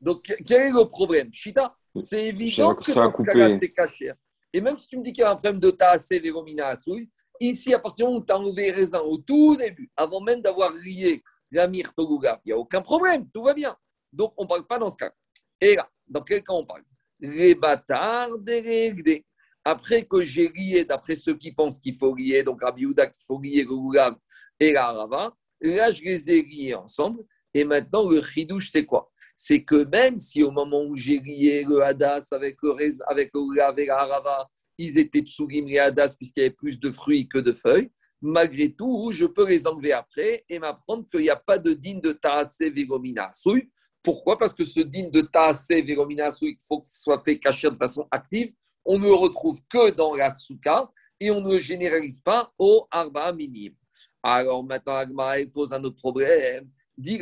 Donc, quel est le problème Chita, c'est évident que dans ce cas-là, c'est caché. Et même si tu me dis qu'il y a un problème de tasse, véromina, assouille, ici, à partir du moment où tu as enlevé les raisins au tout début, avant même d'avoir lié la myrte au il n'y a aucun problème, tout va bien. Donc, on ne parle pas dans ce cas. Et là, dans quel cas on parle? Les bâtards déréglés. Après que j'ai lié, d'après ceux qui pensent qu'il faut lier, donc Rabbi Yehuda qu'il faut lier le et la Rava, là, je les ai liés ensemble. Et maintenant, le chidouche, c'est quoi? C'est que même si au moment où j'ai lié le Hadas avec le, raisin- avec le et la Harava, ils étaient psourim les Hadas puisqu'il y avait plus de fruits que de feuilles, malgré tout, je peux les enlever après et m'apprendre qu'il n'y a pas de digne de Taase Vegomina Asui. Pourquoi? Parce que ce digne de Taase Vegomina Asui, il faut que ce soit fait cacher de façon active. On ne le retrouve que dans la Souka et on ne le généralise pas au Arba Minim. Alors maintenant, elle pose un autre problème.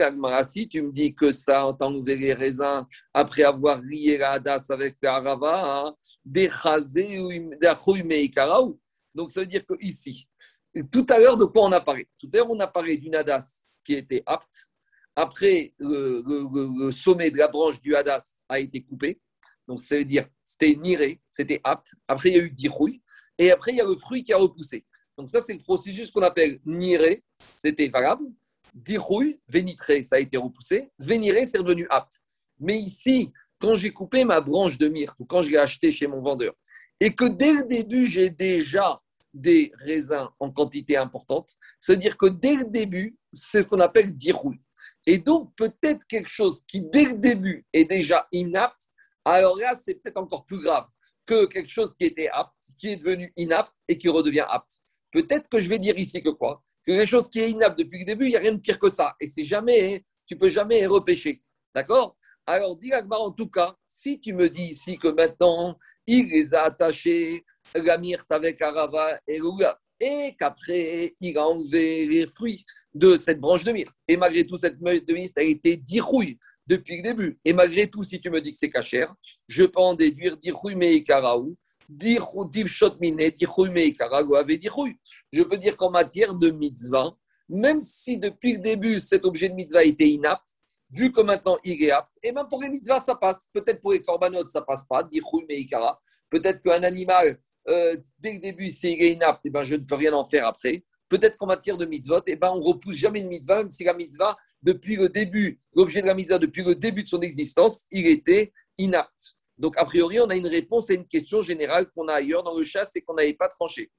Agmara, si tu me dis que ça, en tant que les raisins, après avoir lié la Hadas avec la Harava, hein. Donc ça veut dire que ici, tout à l'heure, de quoi on a parlé? Tout à l'heure, on a parlé d'une Hadas qui était apte. Après, le sommet de la branche du Hadas a été coupé. Donc, ça veut dire c'était niré, c'était apte. Après, il y a eu dirouille. Et après, il y a le fruit qui a repoussé. Donc, ça, c'est le processus qu'on appelle niré, c'était valable. Dirouille, vénitré, ça a été repoussé. Véniré, c'est redevenu apte. Mais ici, quand j'ai coupé ma branche de myrte ou quand je l'ai acheté chez mon vendeur, et que dès le début, j'ai déjà des raisins en quantité importante, c'est-à-dire que dès le début, c'est ce qu'on appelle dirouille. Et donc, peut-être quelque chose qui, dès le début, est déjà inapte, alors là, c'est peut-être encore plus grave que quelque chose qui était apte, qui est devenu inapte et qui redevient apte. Peut-être que je vais dire ici que quoi? Quelque chose qui est inapte depuis le début, il n'y a rien de pire que ça. Et c'est jamais, tu peux jamais repêcher. D'accord? Alors, dis en tout cas, si tu me dis ici que maintenant, il les a attachés, la myrte avec Arava et Lula, et qu'après, il a enlevé les fruits de cette branche de myrte. Et malgré tout, cette myrte de myrte a été dirouille depuis le début. Et malgré tout, si tu me dis que c'est cachère, je peux en déduire dirouille meikaraou, divshot Je peux dire qu'en matière de mitzvah, même si depuis le début, cet objet de mitzvah était inapte, vu que maintenant il est apte, et même pour les mitzvahs, ça passe. Peut-être pour les corbanotes, ça passe pas. Peut-être qu'un animal, euh, dès le début, s'il est inapte, eh ben, je ne peux rien en faire après. Peut-être qu'en matière de mitzvot, eh ben, on repousse jamais une mitzvah, même si la mitzvah, depuis le début, l'objet de la mitzvah, depuis le début de son existence, il était inapte. Donc, a priori, on a une réponse à une question générale qu'on a ailleurs dans le chasse et qu'on n'avait pas tranché.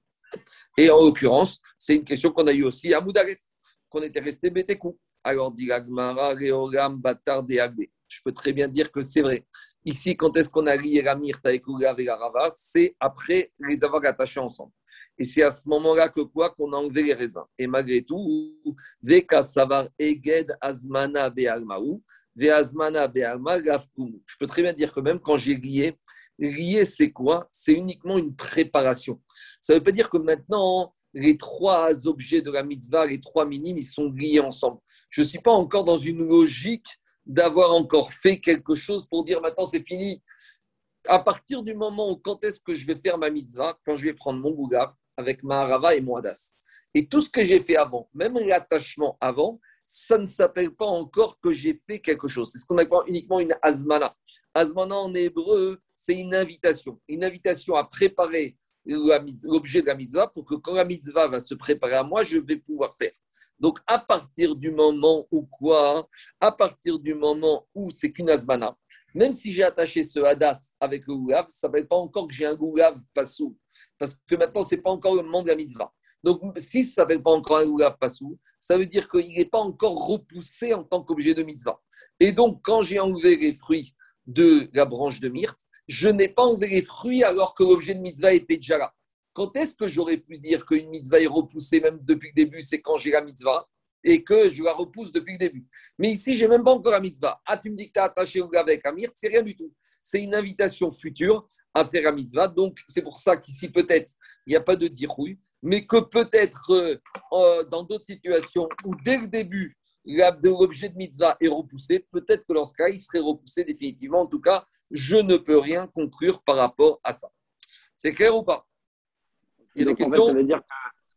Et en l'occurrence, c'est une question qu'on a eue aussi à Moudaref, qu'on était resté Bétékou. Alors, dit l'Agmara, Réoram, Batar, Déagdé. Je peux très bien dire que c'est vrai. Ici, quand est-ce qu'on a lié la avec Oulav et la Rava C'est après les avoir attachés ensemble. Et c'est à ce moment-là que quoi Qu'on a enlevé les raisins. Et malgré tout, Veka Savar Eged Azmana Be'almaou. Je peux très bien dire que même quand j'ai lié, lié c'est quoi? C'est uniquement une préparation. Ça ne veut pas dire que maintenant, les trois objets de la mitzvah, les trois minimes, ils sont liés ensemble. Je ne suis pas encore dans une logique d'avoir encore fait quelque chose pour dire maintenant c'est fini. À partir du moment où quand est-ce que je vais faire ma mitzvah, quand je vais prendre mon gougaf avec ma harava et mon hadas. Et tout ce que j'ai fait avant, même l'attachement avant, ça ne s'appelle pas encore que j'ai fait quelque chose. C'est ce qu'on appelle uniquement une azmana. Azmana en hébreu, c'est une invitation. Une invitation à préparer l'objet de la mitzvah pour que quand la mitzvah va se préparer à moi, je vais pouvoir faire. Donc, à partir du moment où quoi À partir du moment où c'est qu'une asbana, même si j'ai attaché ce hadas avec le goulav, ça ne veut pas encore que j'ai un goulav passou. Parce que maintenant, ce n'est pas encore le moment de la mitzvah. Donc, si ça ne s'appelle pas encore un goulav passou, ça veut dire qu'il n'est pas encore repoussé en tant qu'objet de mitzvah. Et donc, quand j'ai enlevé les fruits de la branche de myrte, je n'ai pas enlevé les fruits alors que l'objet de mitzvah était déjà là. Quand est-ce que j'aurais pu dire qu'une mitzvah est repoussée même depuis le début C'est quand j'ai la mitzvah et que je la repousse depuis le début? Mais ici, je n'ai même pas encore la mitzvah. Ah, tu me dis que tu as attaché au avec un myrte, c'est rien du tout. C'est une invitation future à faire la mitzvah. Donc, c'est pour ça qu'ici, peut-être, il n'y a pas de dirouille, mais que peut-être euh, euh, dans d'autres situations où dès le début, l'objet de mitzvah est repoussé, peut-être que dans ce cas, il serait repoussé définitivement. En tout cas, je ne peux rien conclure par rapport à ça. C'est clair ou pas? Il y a des questions? ça veut dire que,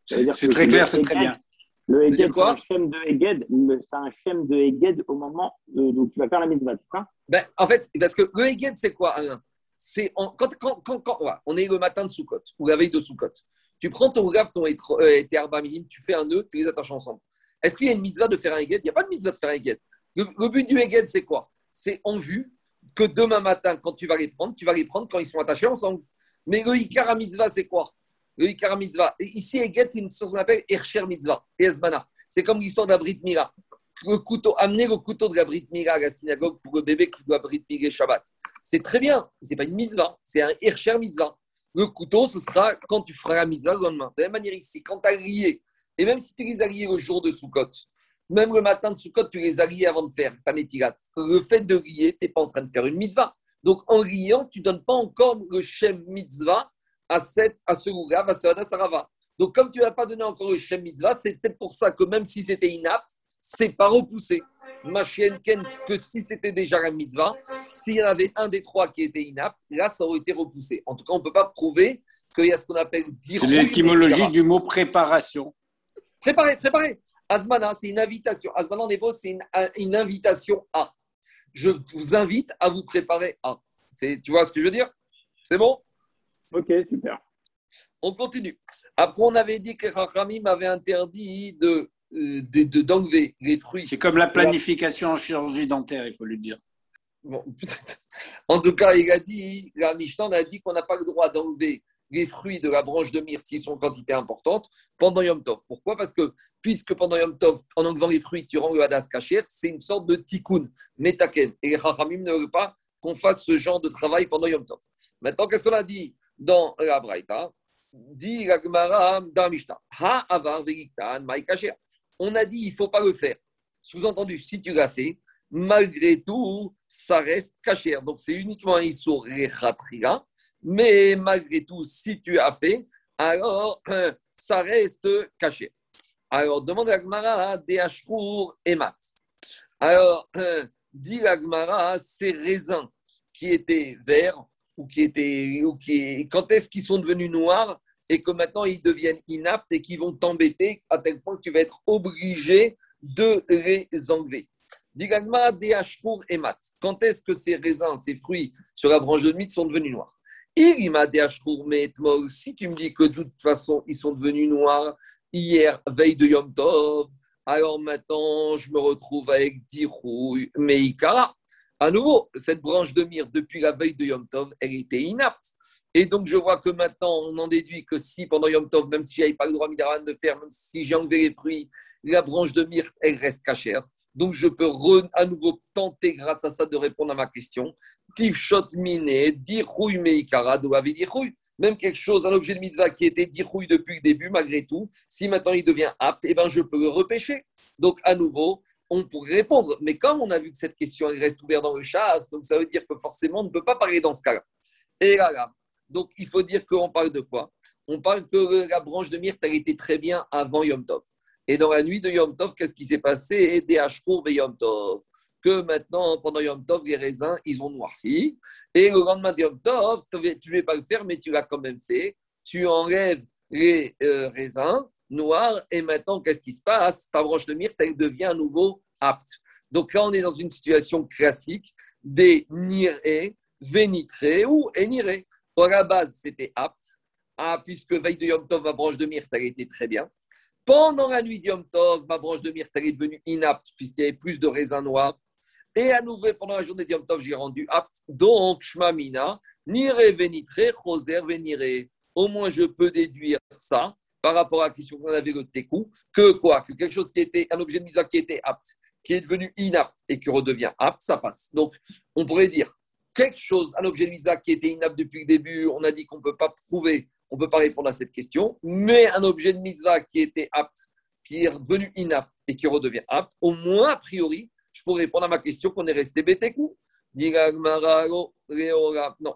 ça veut dire C'est très clair, c'est Eged- très bien. Le Eged, c'est quoi? un de Eged, c'est un schéma de Eged au moment euh, où tu vas faire la mitzvah, c'est ça? Ben, en fait, parce que le Heged, c'est quoi C'est en- quand, quand, quand, quand- voilà, on est le matin de Soukot ou la veille de Soukot. Tu prends ton gave, ton étro- euh, tu fais un nœud, tu les attaches ensemble. Est-ce qu'il y a une mitzvah de faire un Heged Il n'y a pas de mitzvah de faire un Heged. Le, but du Heged, c'est quoi? C'est en vue que demain matin, quand tu vas les prendre, tu vas les prendre quand ils sont attachés ensemble. Mais le Ikara mitzvah, c'est quoi? Le Ikara mitzvah. Ici, Heged, c'est une chose qu'on appelle Ercher mitzvah, Esbana. C'est comme l'histoire d'un Brit Mila. le couteau, amener le couteau de la Brit Mila à la synagogue pour le bébé qui doit Brit Mila Shabbat. C'est très bien, c'est pas une mitzvah, c'est un Hirscher mitzvah. Le couteau, ce sera quand tu feras la mitzvah le lendemain. De la même manière ici, quand tu as lié, et même si tu les as liés le jour de Sukkot, même le matin de Sukkot, tu les as liés avant de faire ta netilat. Le fait de lier, tu n'es pas en train de faire une mitzvah. Donc en liant, tu ne donnes pas encore le Shem mitzvah à, cette, à ce Rugav, à ce Sarava. Donc comme tu n'as pas donné encore le Shem mitzvah, c'est peut-être pour ça que même si c'était inapte, c'est pas repoussé. Ma chienne Ken, que si c'était déjà la mitzvah, s'il y en avait un des trois qui était inapte, là, ça aurait été repoussé. En tout cas, on ne peut pas prouver qu'il y a ce qu'on appelle dire. C'est l'étymologie du mot préparation. Préparer, préparer. Asmana, c'est une invitation. Asmana en hébreu, c'est une, invitation à. Je vous invite à vous préparer à. Tu vois ce que je veux dire? C'est bon? Ok, super. On continue. Après, on avait dit que Rachamim avait interdit de d'enlever les fruits. C'est comme la planification en chirurgie dentaire, il faut lui dire. Bon, en tout cas, il a dit, la Mishnah a dit qu'on n'a pas le droit d'enlever les fruits de la branche de myrtille sont en quantité importante pendant Yom Tov. Pourquoi? Parce que puisque pendant Yom Tov, en enlevant les fruits, tu rends le hadas kacher, c'est une sorte de tikkun, metaken. Et les Chachamim ne veulent pas qu'on fasse ce genre de travail pendant Yom Tov. Maintenant, qu'est-ce qu'on a dit dans la Braïta? Dit la Gemara dans Mishnah. Ha avar kacher. On a dit il ne faut pas le faire. Sous-entendu, si tu l'as fait, malgré tout, ça reste caché. Donc, c'est uniquement un mais malgré tout, si tu as fait, alors ça reste caché. Alors, demande à Gmara des et mat. Alors, dit la Gmara, ces raisins qui étaient verts ou qui étaient. Ou qui, quand est-ce qu'ils sont devenus noirs et que maintenant ils deviennent inaptes et qui vont t'embêter à tel point que tu vas être obligé de les enlever. Digagma des et mat. Quand est-ce que ces raisins, ces fruits sur la branche de mythe sont devenus noirs? Il m'a des mais moi aussi tu me dis que de toute façon ils sont devenus noirs hier, veille de Yom Tov, alors maintenant je me retrouve avec Dirouille, Meikara. À nouveau, cette branche de myrte, depuis la veille de Yom Tov, elle était inapte. Et donc, je vois que maintenant, on en déduit que si pendant Yom Tov, même si je n'avais pas le droit de faire, même si j'ai enlevé les fruits, la branche de myrte, elle reste cachère. Donc, je peux à nouveau tenter, grâce à ça, de répondre à ma question. Tifshot mine, dirouille meikara, dirouille. Même quelque chose, un objet de mitzvah qui était dirouille depuis le début, malgré tout, si maintenant il devient apte, eh ben, je peux le repêcher. Donc, à nouveau, on pourrait répondre. Mais comme on a vu que cette question elle reste ouverte dans le chasse, donc ça veut dire que forcément, on ne peut pas parler dans ce cas-là. Et là, là, donc, il faut dire qu'on parle de quoi? On parle que la branche de myrte, elle était très bien avant Yom Tov. Et dans la nuit de Yom Tov, qu'est-ce qui s'est passé? Des et Yom Tov. Que maintenant, pendant Yom Tov, les raisins, ils ont noirci. Et le lendemain de Yom Tov, tu ne vais pas le faire, mais tu l'as quand même fait. Tu enlèves les euh, raisins noirs. Et maintenant, qu'est-ce qui se passe? Ta branche de myrte, elle devient à nouveau apte. Donc là, on est dans une situation classique des niré, vénitré ou éniré. À la base, c'était apte, ah, puisque veille de Yom Tov, ma branche de myrte, elle était très bien. Pendant la nuit de Yom Tov, ma branche de myrte, elle est devenue inapte, puisqu'il y avait plus de raisins noirs. Et à nouveau, pendant la journée de Yom Tov, j'ai rendu apte. Donc, Shmamina, nire venitre, choser venire. Au moins, je peux déduire ça par rapport à la question qu'on avait le tekou, que quoi? Que quelque chose qui était un objet de mise qui était apte, qui est devenu inapte et qui redevient apte, ça passe. Donc, on pourrait dire quelque chose, un objet de visa qui était inapte depuis le début, on a dit qu'on ne peut pas prouver, on ne peut pas répondre à cette question, mais un objet de mitzvah qui était apte, qui est devenu inapte et qui redevient apte, au moins, a priori, je pourrais répondre à ma question qu'on est resté bétékou. Non,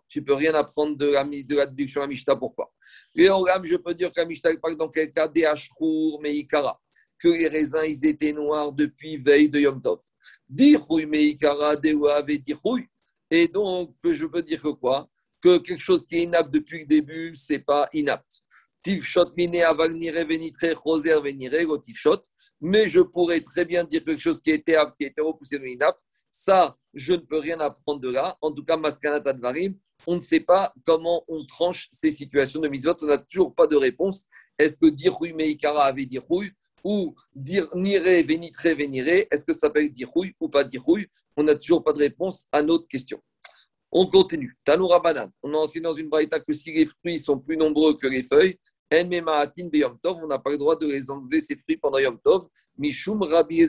tu peux rien apprendre de la, de la déduction à Mishta. Pourquoi? Je peux dire que la Mishta parle dans quel cas des Meikara, que les raisins ils étaient noirs depuis veille de Yom Tov. Dirouille Meikara, Dewa, Dirouille. Et donc, je peux dire que quoi? Que quelque chose qui est inapte depuis le début, ce n'est pas inapte. Tifshot mine avagnire venitre choser venire tifshot. Mais je pourrais très bien dire quelque chose qui était apte, qui était repoussé de inapte. Ça, je ne peux rien apprendre de là. En tout cas, Maskanat Advarim, on ne sait pas comment on tranche ces situations de mitzvot. On n'a toujours pas de réponse. Est-ce que dire Meikara avait dit ou dire nire, vénitre, vénire, est-ce que ça s'appelle dirouille ou pas dirouille On n'a toujours pas de réponse à notre question. On continue. Tanoura banane. On a enseigné dans une braïta que si les fruits sont plus nombreux que les feuilles, on n'a pas le droit de les enlever ces fruits pendant Yom Tov. Mishum Rabbi. Et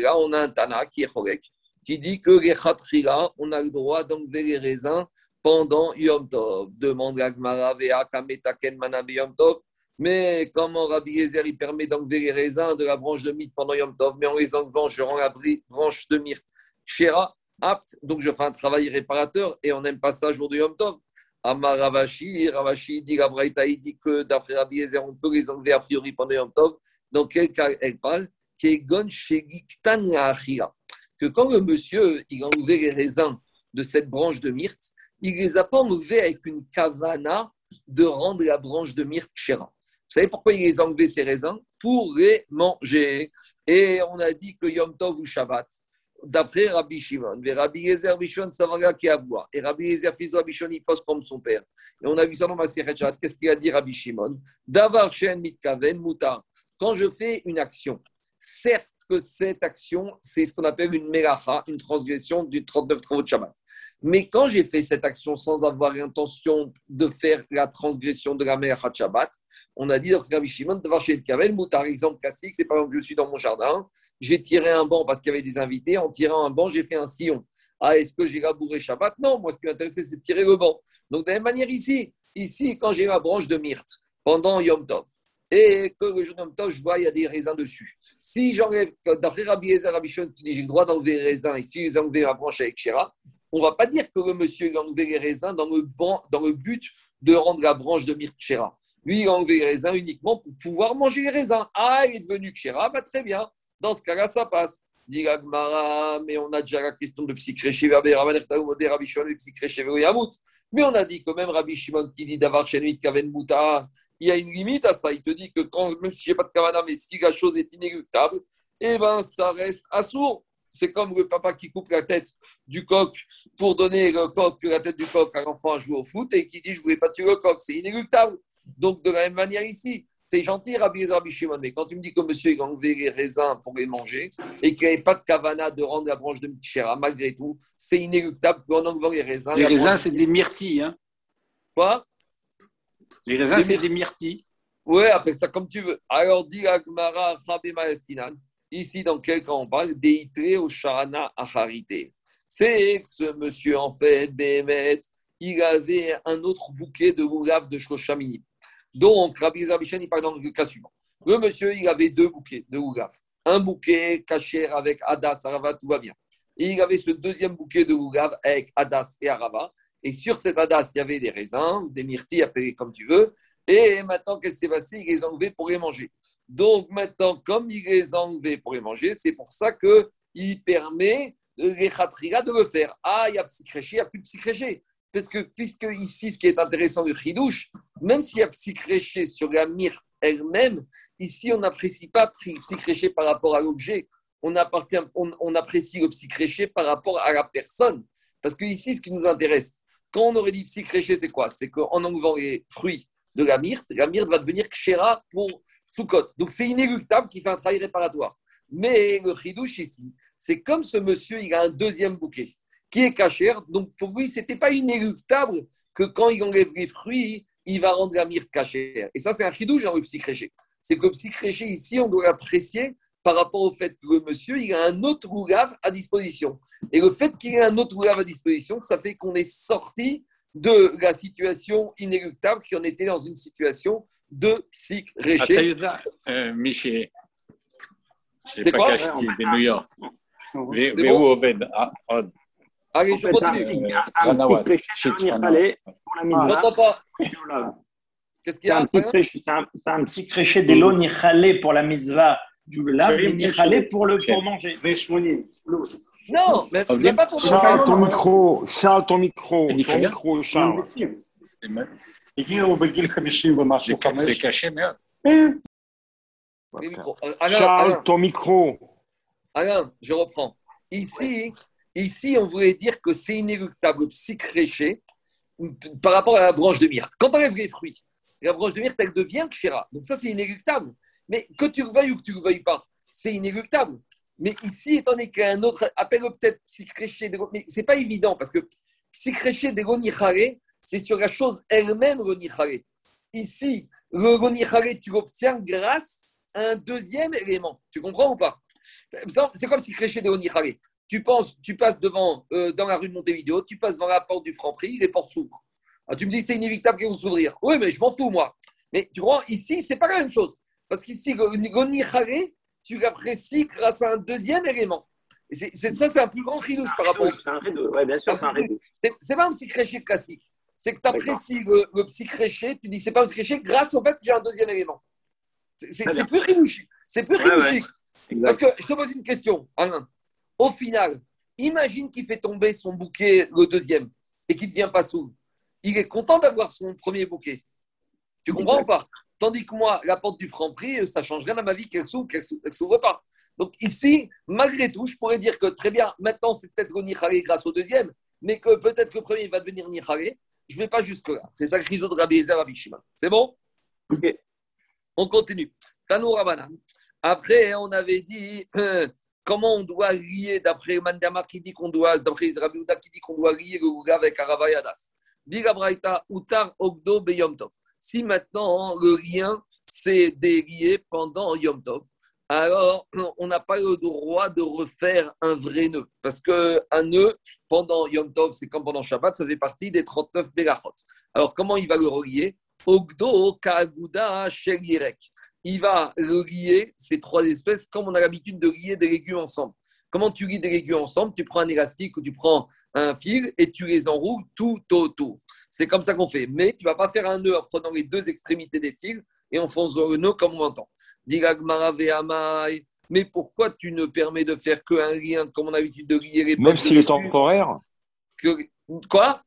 là, on a un Tana qui est Chorek, qui dit que les Khatrila, on a le droit d'enlever les raisins pendant Yom Tov. Demande la Gemara, Vea Kametaken Mana beyom Tov. Mais comment Rabbi Ezer il permet d'enlever les raisins de la branche de myrte pendant Yom Tov, mais en les enlevant, je rends la branche de myrte Shera apte, donc je fais un travail réparateur et on n'aime pas ça jour de Yom Tov. Amar Ravashi, Ravashi dit, la Braïta, il dit que d'après Rabbi Ezer, on peut les enlever a priori pendant Yom Tov. Dans quel cas elle parle? Que quand le monsieur il a enlevé les raisins de cette branche de myrte, il ne les a pas enlevés avec une kavana de rendre la branche de myrte Shera. Vous savez pourquoi il les a enlevés ces raisins Pour les manger. Et on a dit que Yom Tov ou Shabbat, d'après Rabbi Shimon, Rabbi Yezer Bishon Savaga qui a boire. Et Rabbi Yezer fils de Rabbi Shimon, il pose comme son père. Et on a vu ça dans ma. Qu'est-ce qu'il a dit Rabbi Shimon Davar Shen Mitkaven Mutar. Quand je fais une action, certes que cette action, c'est ce qu'on appelle une melacha, une transgression du 39 travaux de Shabbat. Mais quand j'ai fait cette action sans avoir l'intention de faire la transgression de la de Shabbat, on a dit dans Rabbi Shimon, Davar Shen Mitkaven Mutar. Exemple classique, c'est par exemple, je suis dans mon jardin, j'ai tiré un banc parce qu'il y avait des invités. En tirant un banc, j'ai fait un sillon. Ah, est-ce que j'ai labouré Shabbat? Non, moi, ce qui m'intéressait, c'est de tirer le banc. Donc, de la même manière ici, ici, quand j'ai ma branche de myrte pendant Yom Tov, et que le jour Yom Tov, je vois, il y a des raisins dessus. Si j'enlève, d'après Rabbi Ezer, Rabbi Shon, qui dit j'ai le droit d'enlever les raisins, et si j'ai enlevé ma branche avec Shira, on va pas dire que le monsieur a enlevé les raisins dans le, but de rendre la branche de myrte Shira. Lui, il a enlevé les raisins uniquement pour pouvoir manger les raisins. Ah, il est devenu Kshera, bah, très bien. Dans ce cas-là, ça passe. Dit mais on a déjà la question de psychréché, Mais on a dit que même Rabbi Shimon qui dit d'avoir chez Kaven Moutar, il y a une limite à ça. Il te dit que même si je n'ai pas de Kavana, mais si la chose est inéluctable, eh ben ça reste assourd. C'est comme le papa qui coupe la tête du coq pour donner le coq, la tête du coq à l'enfant à jouer au foot et qui dit je ne voulais pas tuer le coq. C'est inéluctable. Donc, de la même manière ici, c'est gentil, Rabbi Yezer, Rabbi Shimon, mais quand tu me dis que monsieur a enlevé les raisins pour les manger et qu'il n'y avait pas de kavana de rendre la branche de Michera, malgré tout, c'est inéluctable qu'en enlevant les raisins. Les raisins, c'est des myrtilles. Hein. Quoi? Les raisins, c'est myr- des myrtilles. Ouais, appelle ça comme tu veux. Alors, dit la Gemara, Rabbi Maeskinan, ici, dans quel cas on parle au Shana Acharité. C'est que ce monsieur, en fait, Béhémet, il avait un autre bouquet de Moulav de Shoshamini. Donc, Rabbi Yezer Bichan, il parle dans le cas suivant. Le monsieur, il avait deux bouquets de Moulav. Un bouquet caché avec Adas, Arava, tout va bien. Et il avait ce deuxième bouquet de Moulav avec Adas et Arava. Et sur cet Adas, il y avait des raisins, des myrtilles, appelez comme tu veux. Et maintenant, qu'est-ce qui s'est passé? Il les a enlevés pour les manger. Donc maintenant, comme il les a enlevés pour les manger, c'est pour ça qu'il permet les khatriga de le faire. Ah, il y a psychréché, il n'y a plus de psychréché. Parce que, puisque ici, ce qui est intéressant du chidouche, même s'il y a psychréché sur la myrte elle-même, ici, on n'apprécie pas psychréché par rapport à l'objet. On, appartient- on, apprécie le psychréché par rapport à la personne. Parce que ici, ce qui nous intéresse, quand on aurait dit psychréché, c'est quoi? C'est qu'en enlevant les fruits de la myrte, la myrte va devenir kshera pour Soukot. Donc c'est inéluctable qu'il fait un travail réparatoire. Mais le chidouche ici, c'est comme ce monsieur, il a un deuxième bouquet qui est cachère. Donc pour lui, ce n'était pas inéluctable que quand il enlève les fruits, il va rendre la myrte cachère. Et ça, c'est un chidouche dans le psychréché. C'est que le psychréché ici, on doit l'apprécier par rapport au fait que le monsieur, il a un autre rougave à disposition. Et le fait qu'il ait un autre rougave à disposition, ça fait qu'on est sorti de la situation inéluctable, qui en était dans une situation de psychréché. אתה יודע, אה, מי ש... זה כבר? שפגשתי בניו יורק, ו- זה והוא בוא. עובד אה, עוד, Allez, En je fait, continue. אה, un רנוואט, petit שיט péché, רנוואט. fallait pour la mitzvah. J'entends pas. Qu'est-ce qu'il C'est y a un petit Alain péché, c'est un, c'est un petit créché des lots nichalé pour la mitzvah du lave, Oui, mais bien nichalé sûr. pour le Ok. pour manger. Non, mais Ah, c'est pas pour Charles, moi. ton micro. Charles, ton micro. אני Ton קיים? micro, Charles. הגיעו בגיל 50 ומשהו, זה- זה חמש. קשה מאוד. Les micros. Euh, Alain, Charles, Alain, ton micro. Alain, je reprends. Ici, ici, on voulait dire que c'est inéluctable, psychréché, par rapport à la branche de myrte. Quand on enlève les fruits, la branche de myrte, elle devient kshira. Donc ça, c'est inéluctable. Mais que tu le veuilles ou que tu ne le veuilles pas, c'est inéluctable. Mais ici, étant donné qu'il y a un autre, appelle-le peut-être psychréché, de- mais c'est pas évident parce que psychréché de l'onichare, c'est sur la chose elle-même l'onichare. ici, le Gonihare, tu l'obtiens grâce à un deuxième élément. Tu comprends ou pas? C'est comme si créché de Gonihare. Tu, penses, tu passes devant, euh, dans la rue de Montevideo, tu passes dans la porte du Franprix, les portes s'ouvrent. Ah, tu me dis c'est inévitable qu'elles vont s'ouvrir. Oui, mais je m'en fous, moi. Mais tu vois, ici, c'est pas la même chose. Parce qu'ici, Gonihare, tu l'apprécies grâce à un deuxième élément. C'est, ça, c'est un plus grand ridouche par rapport au. C'est oui, bien sûr, c'est un. C'est, pas un psychréché classique. C'est que tu apprécies le, le psychréché, tu dis c'est pas un psychréché, grâce au fait que j'ai un deuxième élément. C'est, plus ridouche. C'est plus ridouche. Parce que je te pose une question, Alain. Au final, imagine qu'il fait tomber son bouquet, le deuxième, et qu'il ne devient pas sourd. Il est content d'avoir son premier bouquet. Tu comprends ou pas? Tandis que moi, la porte du franc prix, ça ne change rien à ma vie qu'elle s'ouvre, qu'elle ne s'ouvre pas. Donc ici, malgré tout, je pourrais dire que très bien, maintenant c'est peut-être le grâce au deuxième, mais que peut-être que le premier va devenir Nihare. Je ne vais pas jusque-là. C'est ça que je de Rabbi Ezer. C'est bon? Ok. On continue. Tanou Rabbanan. Après, on avait dit euh, comment on doit lier, d'après Mandama qui dit qu'on doit, d'après Rabbi Uda qui dit qu'on doit lier le Ouga avec Aravayadas. Dit Braïta, Utar Ogdo Beyom Tov. Si maintenant le lien s'est délié pendant Yom Tov, alors on n'a pas le droit de refaire un vrai nœud. Parce qu'un nœud, pendant Yom Tov, c'est comme pendant Shabbat, ça fait partie des 39 Begachot. Alors comment il va le relier? Ogdo, Kaguda, Yirek. Il va le lier, ces trois espèces, comme on a l'habitude de lier des légumes ensemble. Comment tu lis des légumes ensemble? Tu prends un élastique ou tu prends un fil et tu les enroules tout autour. C'est comme ça qu'on fait. Mais tu ne vas pas faire un nœud en prenant les deux extrémités des fils et en faisant le nœud comme on entend. Mais pourquoi tu ne permets de faire qu'un lien comme on a l'habitude de lier les Même s'il est temporaire Quoi?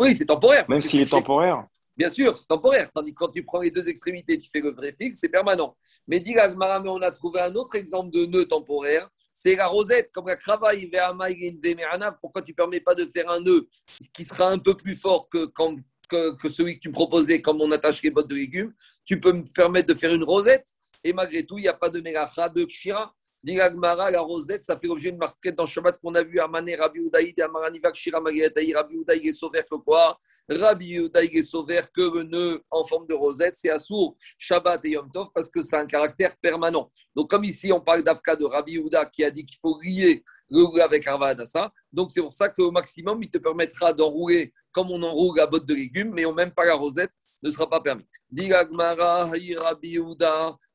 Oui, c'est temporaire. Même s'il est temporaire Bien sûr, c'est temporaire. Tandis que quand tu prends les deux extrémités, tu fais le vrai fixe, c'est permanent. Mais dit mais on a trouvé un autre exemple de nœud temporaire, c'est la rosette, comme la cravaille Pourquoi tu ne permets pas de faire un nœud qui sera un peu plus fort que, que, celui que tu proposais, comme on attache les bottes de légumes Tu peux me permettre de faire une rosette et malgré tout, il n'y a pas de mélacha, de kshira. Diragmara, la rosette, ça fait l'objet de marquette dans Shabbat qu'on a vu à Mané, Rabbi Udaïd, Amaranivak, Shira Magayataï, Rabbi Udaïd est sauvé que quoi? Rabbi Udaïd est sauvé que le nœud en forme de rosette, c'est Assour, Shabbat et Yom Tov parce que c'est un caractère permanent. Donc, comme ici, on parle d'Afka de Rabbi Uda qui a dit qu'il faut lier le avec Arva Adassa, donc c'est pour ça qu'au maximum, il te permettra d'enrouler comme on enroule la botte de légumes, mais on même pas la rosette ne sera pas permis.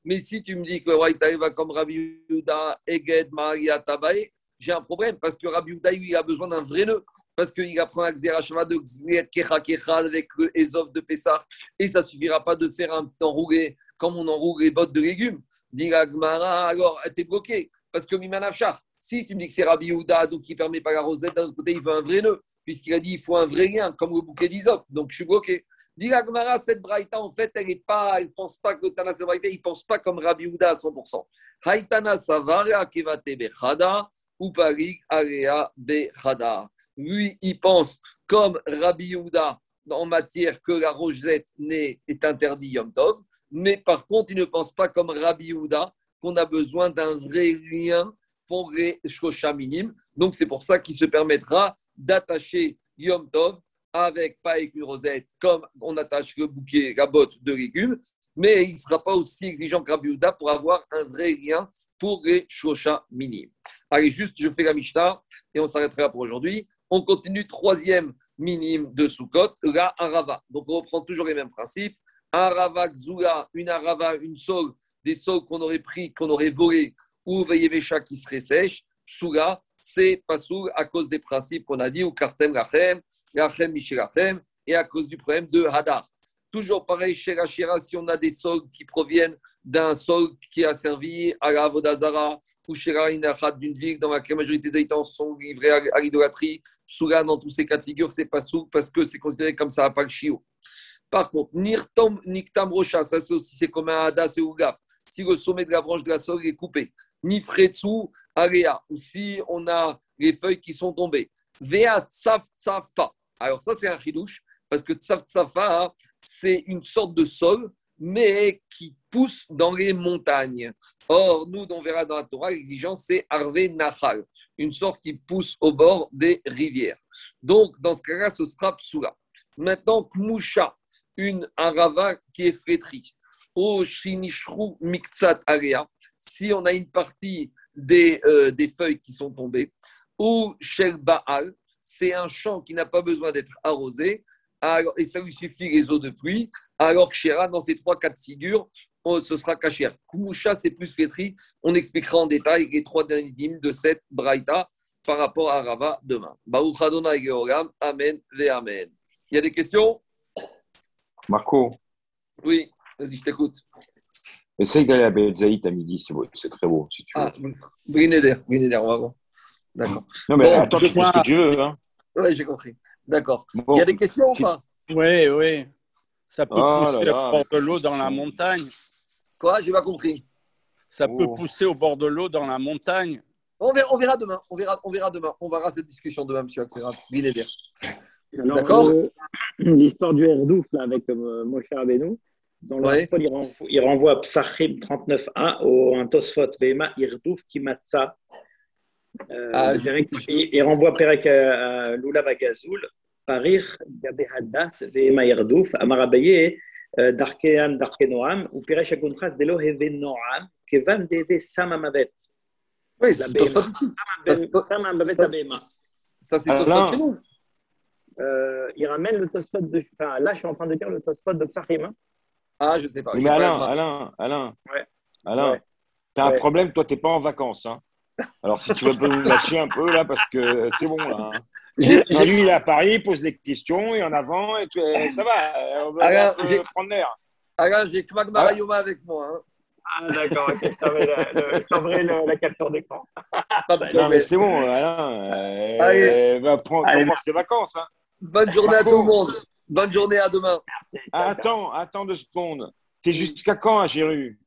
Mais si tu me dis que Raïtaï va comme Rabbi Uda, Eged, Maria, Tabae, j'ai un problème parce que Rabbi Uda, il a besoin d'un vrai nœud. Parce qu'il apprend à Xerashva de Xer Kecha Kecha avec le de Pessah. Et ça ne suffira pas de faire un enroulé comme on enroule les bottes de légumes. Dit alors tu es bloqué. Parce que Mimanafchar, si tu me dis que c'est Rabbi Uda, donc il ne permet pas la rosette, d'un autre côté, il veut un vrai nœud. Puisqu'il a dit il faut un vrai lien, comme le bouquet d'Izov. Donc je suis bloqué. Dit Agmara, cette braïta, en fait, elle ne pas, elle pense pas que Tana braïta, il pense pas comme Rabbi Uda à 100%. Haïtana Savara Kevate Bechada ou Parik Area Bechada. Lui, il pense comme Rabbi Uda en matière que la rosette est interdit Yom Tov, mais par contre, il ne pense pas comme Rabbi Uda qu'on a besoin d'un vrai lien pour les Shosha minimes. Donc, c'est pour ça qu'il se permettra d'attacher Yom Tov avec, pas avec une rosette, comme on attache le bouquet, la botte de légumes, mais il ne sera pas aussi exigeant que Rabbi pour avoir un vrai lien pour les shosha minimes. Allez, juste, je fais la Mishnah et on s'arrêtera pour aujourd'hui. On continue, troisième minime de Sukkot, la Arava. Donc, on reprend toujours les mêmes principes. Arava Xula, une Arava, une sole, des sols qu'on aurait pris, qu'on aurait volé, ou Veyevesha qui serait sèche. Sula, c'est Pasoul à cause des principes qu'on a dit, ou Kartem Rachem, Rachem Mishirachem, et à cause du problème de Hadar. Toujours pareil, chez la si on a des sols qui proviennent d'un sol qui a servi à la Vodazara, ou chez la d'une ville dans laquelle la majorité des habitants sont livrés à, l'idolâtrie, Soula, dans tous ces cas de figure, c'est pas soul parce que c'est considéré comme ça, pas le chiot. Par contre, Nirtom, Niktam Rocha, ça c'est aussi c'est comme un Hadas et Ougaf. Si le sommet de la branche de la sol est coupé, Nifretsu Area, ou si on a les feuilles qui sont tombées. Vea Tsafa. Alors ça, c'est un chidouche, parce que Tsafa, c'est une sorte de sol, mais qui pousse dans les montagnes. Or, nous, on verra dans la Torah, l'exigence, c'est Arve Nahal, une sorte qui pousse au bord des rivières. Donc, dans ce cas-là, ce sera Psula. Maintenant, Kmusha, une arava qui est flétrie. Miktsat area, si on a une partie des, euh, des feuilles qui sont tombées, ou shel baal, c'est un champ qui n'a pas besoin d'être arrosé, alors, et ça lui suffit les eaux de pluie, alors Shira, dans ces trois cas de figure, on- ce sera kacher. Kumusha, c'est plus flétri. On expliquera en détail les trois derniers dîmes de cette braïta par rapport à Rava demain. Baruch Adonai Georam, Amen, ve Amen. Il y a des questions? Marco, Oui, vas-y, je t'écoute. essaye d'aller à Betzaït à midi, c'est beau, c'est très beau, si tu veux. Ah, Brineder, Brineder, on va voir. D'accord. non, mais bon, attends, je tu fais ce que tu veux. Hein. Oui, j'ai compris. D'accord. Bon, Il y a des questions si- ou pas? Oui, oui. Ça peut Oh là pousser là. au bord de l'eau dans la montagne. Quoi? J'ai pas compris. Ça Oh. peut pousser au bord de l'eau dans la montagne. On verra, on verra demain. On verra, on verra demain. On verra cette discussion demain, monsieur Axel. Alors, D'accord? euh, L'histoire du Herdouf là, avec euh, Moshe Rabbeinu, dans le Ouais. Il, renvoie, il renvoie à Psachim 39a au un Tosfot Vema Irdouf Kimatsa. Euh, Ah, il, renvoie Perek à à Lulav Agazoul, Parir Gabe Hadas Vema Irdouf, Amar Abaye, euh, Darkean Darkenoam, ou Piresh Aguntras Delo Heve Noam, Kevan Deve Samamavet. Oui, c'est. Tosfot ici. Ça, c'est- Samamavet Abema. Ça, c'est Alain. Tosfot chez nous. Euh, il ramène le Tosfot de. Enfin, là, je suis en train de dire le Tosfot de Psachim. hein. Ah, je sais pas. Mais Alain. Alain, Alain, Ouais. Alain, Ouais. t'as un problème, toi, t'es pas en vacances. Hein. Alors, si tu veux nous lâcher un peu, là, parce que c'est bon, là. hein. Non, lui, il est à Paris, il pose des questions, et en avant, et tout, et ça va, euh, on va Alain, j'ai- prendre l'air. Alain, j'ai Kmag Marayoma avec moi. hein. Ah, d'accord, ok. Je t'enverrai la, la capture d'écran. Non, mais c'est bon, Alain, euh, Allez. va prendre, Allez, tes vacances. Hein. Bonne journée à tout le monde. Bonne journée à demain. Ah, attends, attends deux secondes. T'es jusqu'à quand à Géru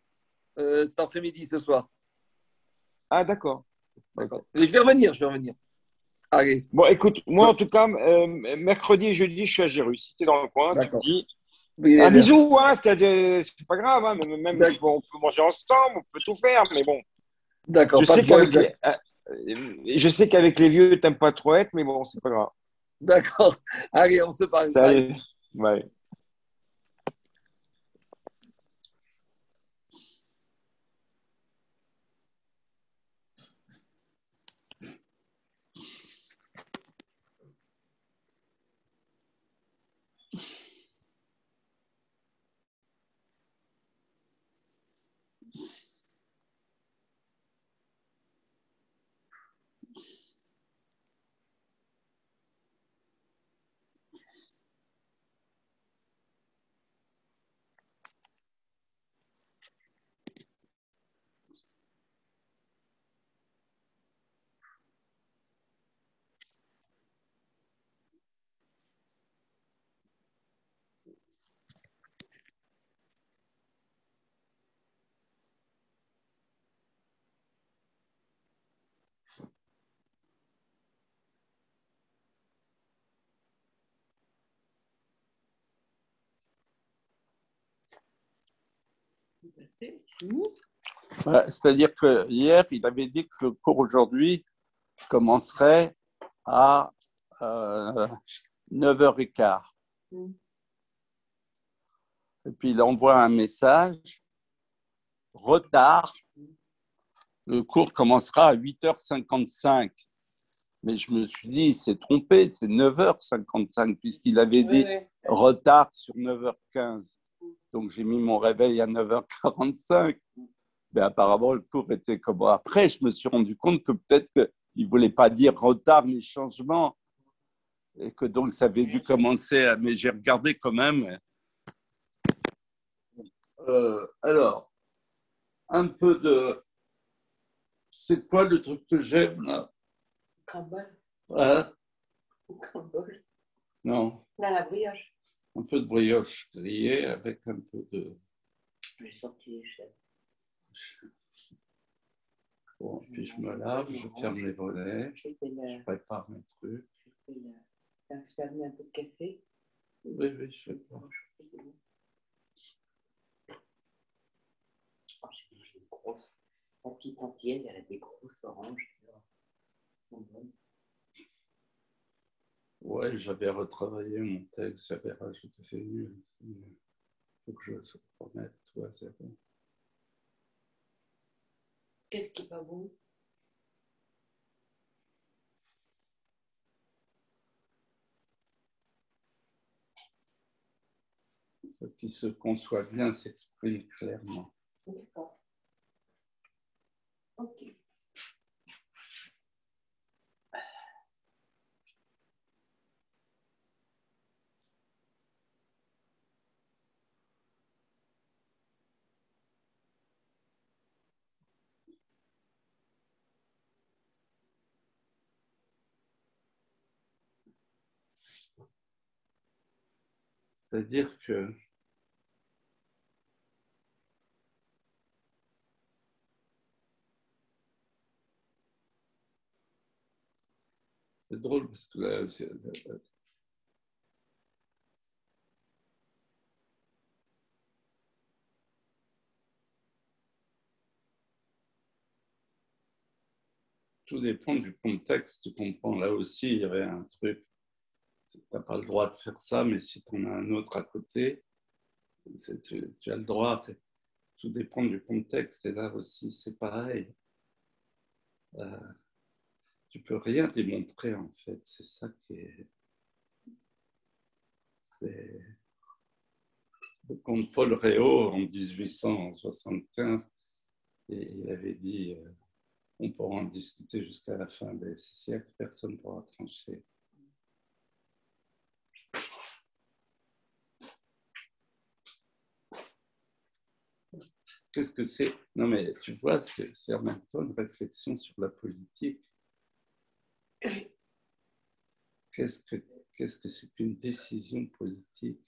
Euh, cet après-midi, ce soir. Ah, d'accord. D'accord. Mais je vais revenir, je vais revenir. Allez, Bon, écoute, moi, en tout cas, euh, mercredi et jeudi, je suis à Géru. Si t'es dans le coin, tu me dis. Oui, Un bisou, hein, c'est c'est pas grave, hein, même, on peut manger ensemble, on peut tout faire, mais bon. D'accord, Je sais qu'avec les, euh, je sais qu'avec les vieux, t'aimes pas trop être, mais bon, c'est pas grave. D'accord. Allez, on se parle. Ça Bye. allait. Ouais. C'est-à-dire que hier, il avait dit que le cours aujourd'hui commencerait à euh, 9h15. Et puis il envoie un message, retard, le cours commencera à 8h55. Mais je me suis dit, il s'est trompé, c'est 9h55, puisqu'il avait dit retard sur 9h15. Donc j'ai mis mon réveil à 9h45. Mais apparemment, le cours était comme après. Je me suis rendu compte que peut-être qu'il ne voulait pas dire retard mais changement. Et que donc ça avait dû commencer. à- Mais j'ai regardé quand même. Euh, alors, un peu de. C'est quoi le truc que j'aime là? Crumble. Hein? Ou crumble. Non, Dans la brioche. Un peu de brioche grillée avec un peu de. Je vais sortir les chefs. Bon, puis je me lave, je ferme les volets, je prépare mes trucs. j'ai fait la- fermé un peu de café Oui, oui, je sais pas. Oh, j'ai une grosse. La petite antienne, elle a des grosses oranges. Elles sont bonnes. Ouais, j'avais retravaillé mon texte, j'avais rajouté, c'est nul. Il faut que je remette tout à zéro. Qu'est-ce qui est pas bon? Ce qui se conçoit bien s'exprime clairement. D'accord. C'est-à-dire que c'est drôle parce que là, c'est- tout dépend du contexte. Tu comprends, là aussi, il y avait un truc. Tu n'as pas le droit de faire ça, mais si tu en as un autre à côté, tu, as le droit. Tout dépend du contexte. Et là aussi, c'est pareil. Euh, tu peux rien démontrer, en fait. C'est ça qui est. C'est. Comte Paul Réau, en 1875, et il avait dit euh, on pourra en discuter jusqu'à la fin des siècles, personne ne pourra trancher. Qu'est-ce que c'est? Non, mais tu vois, c'est c'est en même temps une réflexion sur la politique. Qu'est-ce que qu'est-ce que c'est qu'une décision politique?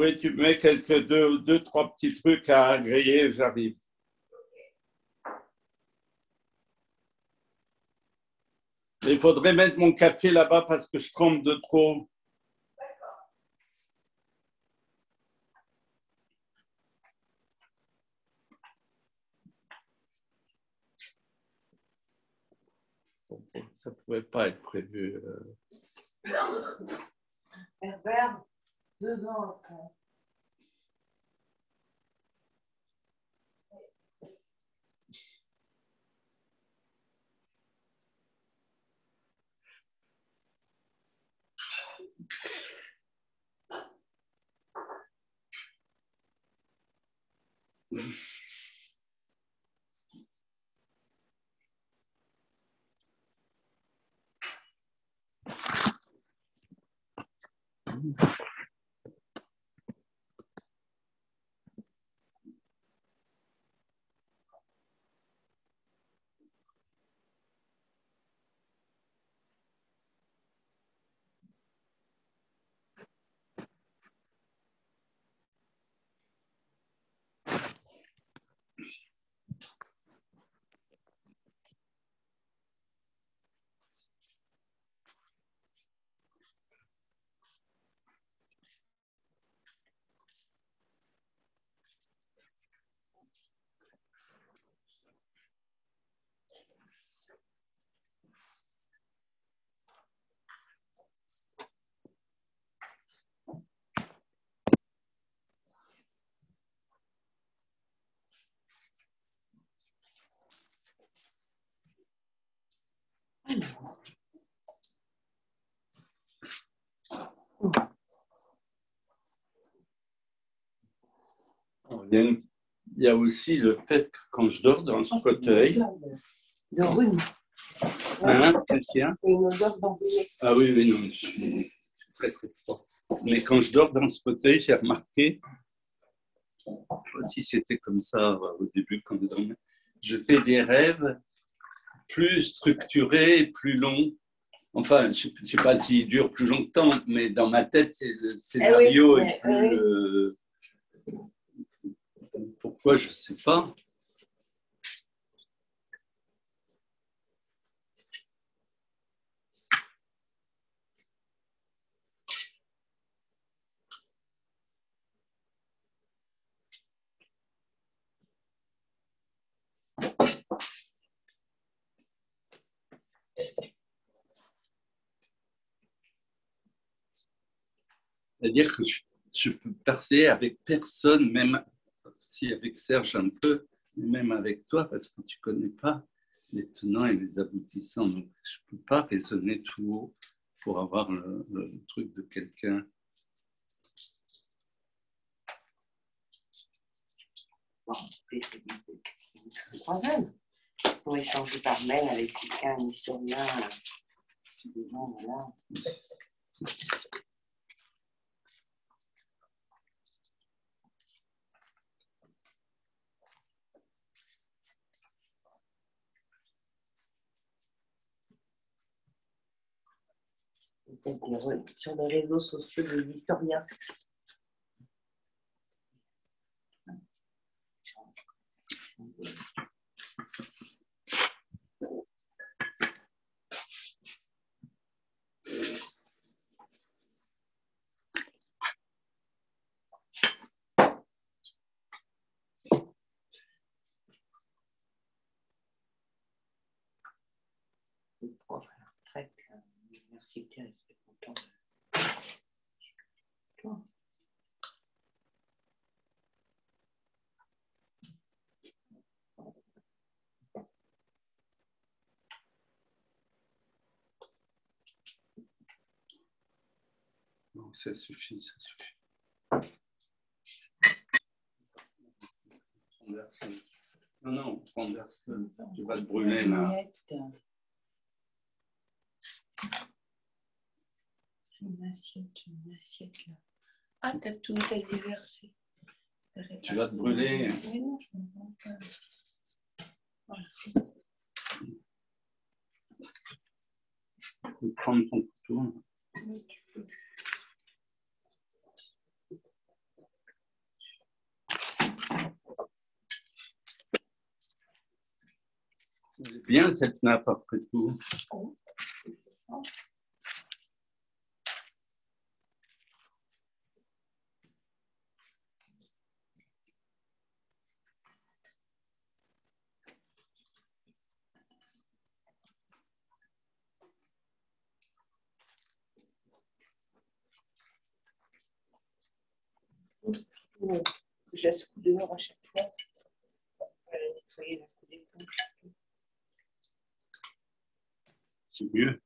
Oui, tu mets quelques deux, deux, trois petits trucs à agréer, j'arrive. Il faudrait mettre mon café là-bas parce que je trempe de trop. Ça ne pouvait pas être prévu. euh. Herbert, deux ans après. Il y a aussi le fait que quand je dors dans ce fauteuil, De rhume. hein, qu'est-ce qu'il y a? Une odeur. Ah oui, oui, non, je suis très très fort. Mais quand je dors dans ce fauteuil, j'ai remarqué, si c'était comme ça au début quand je dormais, je fais des rêves plus structurés, plus longs. Enfin, je ne sais pas s'ils durent plus longtemps, mais dans ma tête, c'est- le scénario Eh oui, est eh oui. plus... euh, Pourquoi, je ne sais pas. C'est-à-dire que je peux parler avec personne, même si avec Serge un peu, même avec toi, parce que tu ne connais pas les tenants et les aboutissants. Donc, je ne peux pas raisonner tout haut pour avoir le, truc de quelqu'un. Pour échanger par mail avec quelqu'un, un voilà. Peut-être des sur les réseaux sociaux des historiens. Ça suffit, ça suffit. Non, non, renverse. Tu vas te brûler là. Une assiette, une assiette là. Ah, t'as tout fait déverser. Tu vas te brûler. Mais non, je ne vois pas. Voilà. Tu peux prendre ton couteau. Oui, tu peux. Bien cette nappe après tout. J'ai ce coup dehors à chaque fois. Voilà, nettoyer la coupe. C'est mieux.